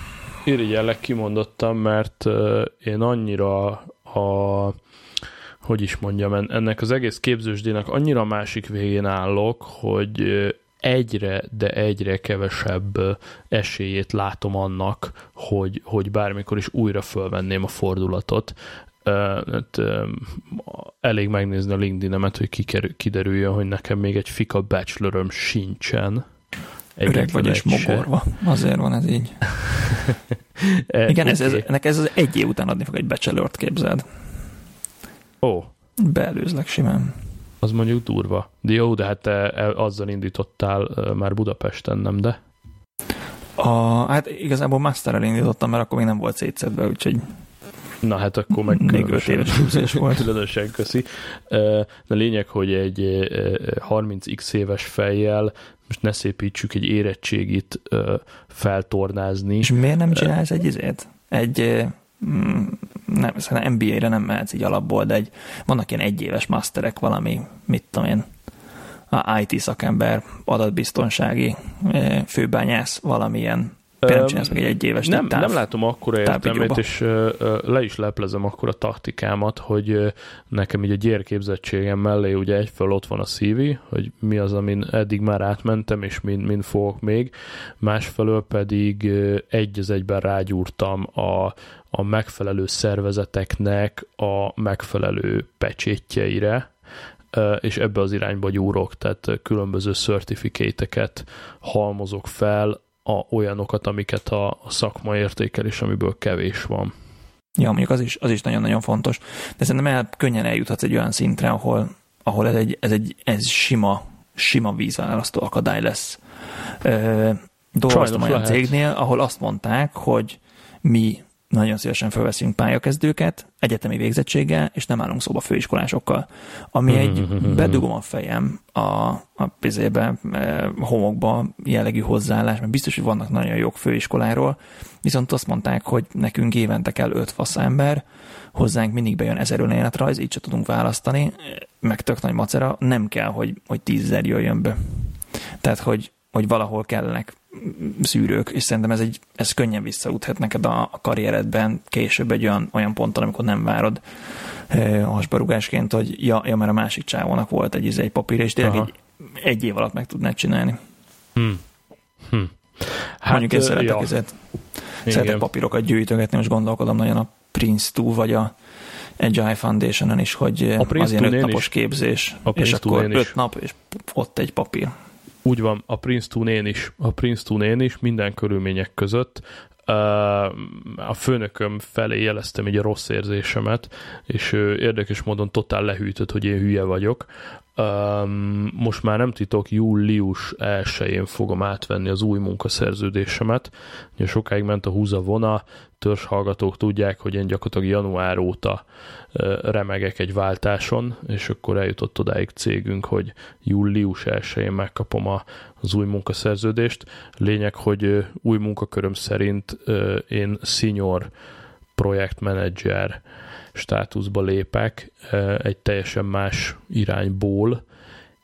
Speaker 2: Irigyellek kimondottam, mert én annyira a hogy is mondjam, ennek az egész képzősdének annyira másik végén állok, hogy egyre, de egyre kevesebb esélyét látom annak, hogy, hogy bármikor is újra fölvenném a fordulatot. Hát, elég megnézni a LinkedIn-emet, hogy kiderüljön, hogy nekem még egy fika bacheloröm sincsen.
Speaker 1: Öreg vagy és mogorva. Azért van ez így. e, Igen, ez, ez, ennek ez az egy év után adni fog egy bachelort, képzeld.
Speaker 2: Ó. Oh.
Speaker 1: Beelőzlek simán.
Speaker 2: Az mondjuk durva. De jó, de hát te azzal indítottál már Budapesten, nem de?
Speaker 1: A, hát igazából masterrel indítottam, mert akkor még nem volt szétszedve, úgyhogy
Speaker 2: Na hát akkor meg
Speaker 1: még öt éves volt.
Speaker 2: Különösen köszi. De lényeg, hogy egy 30x éves fejjel most ne szépítsük egy érettségit feltornázni.
Speaker 1: És miért nem csinálsz egy izét? Egy mm, nem, szerintem NBA-re nem mehetsz így alapból, de egy, vannak ilyen egyéves masterek, valami, mit tudom én, a IT szakember, adatbiztonsági főbányász, valamilyen nem csinálsz meg egy egyéves
Speaker 2: nem, táv, nem látom akkora értelmét, és le is leplezem akkor a taktikámat, hogy nekem így a gyérképzettségem mellé ugye egyfelől ott van a CV, hogy mi az, amin eddig már átmentem, és min, min fogok még, másfelől pedig egy az egyben rágyúrtam a, a megfelelő szervezeteknek a megfelelő pecsétjeire, és ebbe az irányba gyúrok, tehát különböző certificate halmozok fel, a, olyanokat, amiket a, a szakma értékel, és amiből kevés van.
Speaker 1: Ja, mondjuk az is, az is nagyon-nagyon fontos. De szerintem el, könnyen eljuthatsz egy olyan szintre, ahol, ahol ez egy, ez egy ez sima, sima vízválasztó akadály lesz. Ö, dolgoztam olyan lehet. cégnél, ahol azt mondták, hogy mi nagyon szívesen felveszünk pályakezdőket, egyetemi végzettséggel, és nem állunk szóba főiskolásokkal. Ami egy bedugom a fejem a, a pizébe, e, homokba jellegű hozzáállás, mert biztos, hogy vannak nagyon jók főiskoláról, viszont azt mondták, hogy nekünk évente kell öt ember, hozzánk mindig bejön ezer önéletrajz, így csak tudunk választani, meg tök nagy macera, nem kell, hogy, hogy tízzer jöjjön be. Tehát, hogy hogy valahol kellenek szűrők, és szerintem ez, egy, ez könnyen visszaúthat neked a, a karrieredben később egy olyan, olyan ponton, amikor nem várod e, hasbarugásként, hogy ja, ja, mert a másik csávónak volt egy, egy papír, és tényleg egy, egy év alatt meg tudnád csinálni. Hmm. Hmm. Hát, Mondjuk én szeretek ja. ezért. Szeretek papírokat gyűjtögetni, most gondolkodom nagyon a Prince 2 vagy a Agile Foundation-on is, hogy az ilyen öt napos is. képzés, a és akkor öt nap, és ott egy papír.
Speaker 2: Úgy van, a Princeton én is, a Princeton én is, minden körülmények között a főnököm felé jeleztem egy a rossz érzésemet, és érdekes módon totál lehűtött, hogy én hülye vagyok. Most már nem titok, július 1-én fogom átvenni az új munkaszerződésemet. Ugye sokáig ment a húza vona, törzs hallgatók tudják, hogy én gyakorlatilag január óta remegek egy váltáson, és akkor eljutott odáig cégünk, hogy július 1-én megkapom a, az új munkaszerződést. Lényeg, hogy új munkaköröm szerint én senior projektmenedzser státuszba lépek egy teljesen más irányból,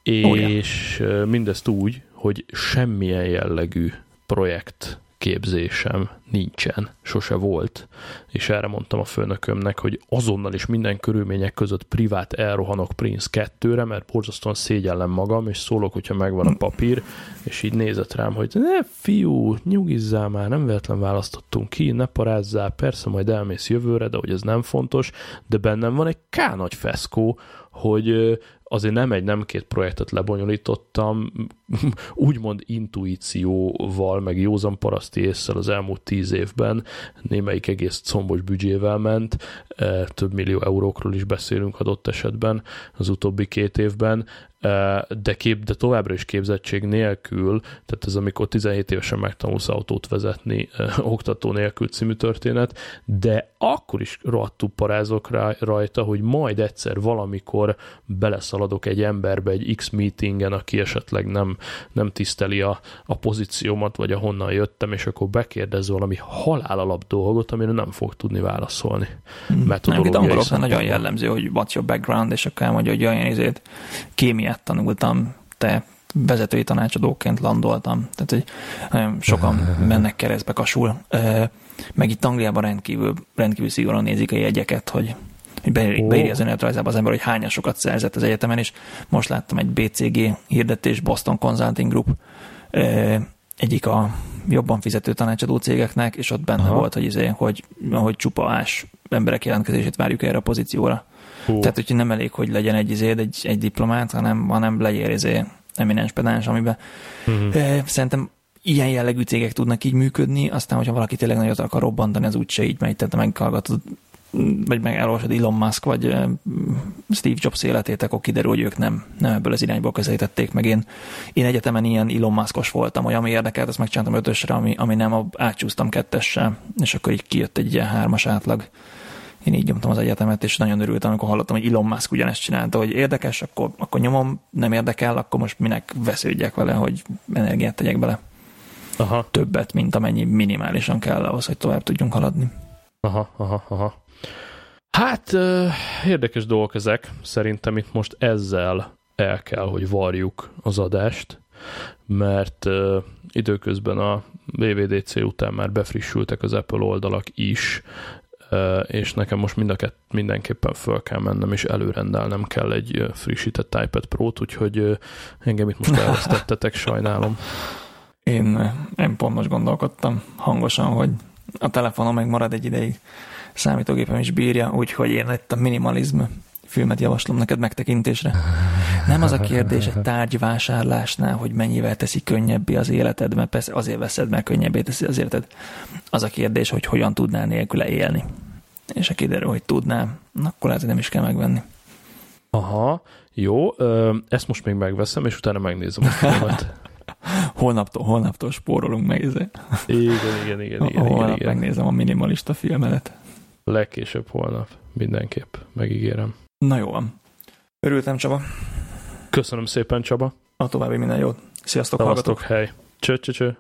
Speaker 2: és oh, mindezt úgy, hogy semmilyen jellegű projekt képzésem nincsen, sose volt, és erre mondtam a főnökömnek, hogy azonnal is minden körülmények között privát elrohanok Prince 2-re, mert borzasztóan szégyellem magam, és szólok, hogyha megvan a papír, és így nézett rám, hogy ne fiú, nyugizzál már, nem véletlen választottunk ki, ne parázzál, persze majd elmész jövőre, de hogy ez nem fontos, de bennem van egy K nagy feszkó, hogy azért nem egy, nem két projektet lebonyolítottam, úgymond intuícióval, meg józan paraszti észsel az elmúlt tíz évben, némelyik egész combos büdzsével ment, e, több millió eurókról is beszélünk adott esetben az utóbbi két évben, de, kép, de továbbra is képzettség nélkül, tehát ez amikor 17 évesen megtanulsz autót vezetni, oktató nélkül című történet, de akkor is rohadtul parázok rá, rajta, hogy majd egyszer valamikor beleszaladok egy emberbe egy X meetingen, aki esetleg nem, nem tiszteli a, a pozíciómat, vagy ahonnan jöttem, és akkor bekérdez valami halál alap dolgot, amire nem fog tudni válaszolni.
Speaker 1: Hmm. Metodológiai nem, nagyon jellemző, hogy what's your background, és akkor elmondja, hogy olyan kémia kémiát tanultam, te vezetői tanácsadóként landoltam, tehát hogy nagyon sokan mennek keresztbe kasul. Meg itt Angliában rendkívül, rendkívül szigorúan nézik a jegyeket, hogy, hogy beírja az önéletrajzába az ember, hogy hányasokat szerzett az egyetemen, és most láttam egy BCG hirdetés, Boston Consulting Group, egyik a jobban fizető tanácsadó cégeknek, és ott benne Aha. volt, hogy, izé, hogy, hogy csupa ás emberek jelentkezését várjuk erre a pozícióra. Hú. Tehát, hogy nem elég, hogy legyen egy izéd, egy, egy diplomát, hanem, hanem legyél izé eminens pedáns, amiben uh-huh. szerintem ilyen jellegű cégek tudnak így működni, aztán, hogyha valaki tényleg nagyot akar robbantani, az úgyse így megy, tehát meghallgatod vagy meg elolvasod Elon Musk, vagy Steve Jobs életét, akkor kiderül, hogy ők nem, nem ebből az irányból közelítették meg. Én, én egyetemen ilyen Elon Muskos voltam, hogy ami érdekelt, azt megcsináltam ötösre, ami, ami nem, átcsúsztam kettessel, és akkor így kijött egy ilyen hármas átlag én így nyomtam az egyetemet, és nagyon örültem, amikor hallottam, hogy Elon Musk ugyanezt csinálta, hogy érdekes, akkor, akkor nyomom, nem érdekel, akkor most minek vesződjek vele, hogy energiát tegyek bele. Aha. Többet, mint amennyi minimálisan kell ahhoz, hogy tovább tudjunk haladni.
Speaker 2: Aha, aha, aha. Hát érdekes dolgok ezek. Szerintem itt most ezzel el kell, hogy varjuk az adást, mert időközben a VVDC után már befrissültek az Apple oldalak is, és nekem most mind a kett, mindenképpen föl kell mennem, és előrendelnem kell egy frissített iPad Pro-t, úgyhogy engem itt most elvesztettetek, sajnálom.
Speaker 1: Én, én pont most gondolkodtam hangosan, hogy a telefonom meg marad egy ideig, számítógépem is bírja, úgyhogy én itt a minimalizm filmet javaslom neked megtekintésre. Nem az a kérdés egy tárgyvásárlásnál, hogy mennyivel teszi könnyebbé az életed, mert persze azért veszed, mert könnyebbé teszi az életed. Az a kérdés, hogy hogyan tudnál nélküle élni. És ha kiderül, hogy tudnál, akkor lehet, hogy nem is kell megvenni.
Speaker 2: Aha, jó, ezt most még megveszem, és utána megnézem a filmet.
Speaker 1: holnaptól, holnaptól spórolunk meg.
Speaker 2: Igen, igen, igen, igen, igen,
Speaker 1: Holnap
Speaker 2: igen.
Speaker 1: megnézem a minimalista filmelet.
Speaker 2: Legkésőbb holnap, mindenképp, megígérem.
Speaker 1: Na jó van. Örültem, Csaba.
Speaker 2: Köszönöm szépen, Csaba.
Speaker 1: A további minden jót. Sziasztok,
Speaker 2: Szevasztok,
Speaker 1: hallgatok.
Speaker 2: hely. Cső, cső, cső.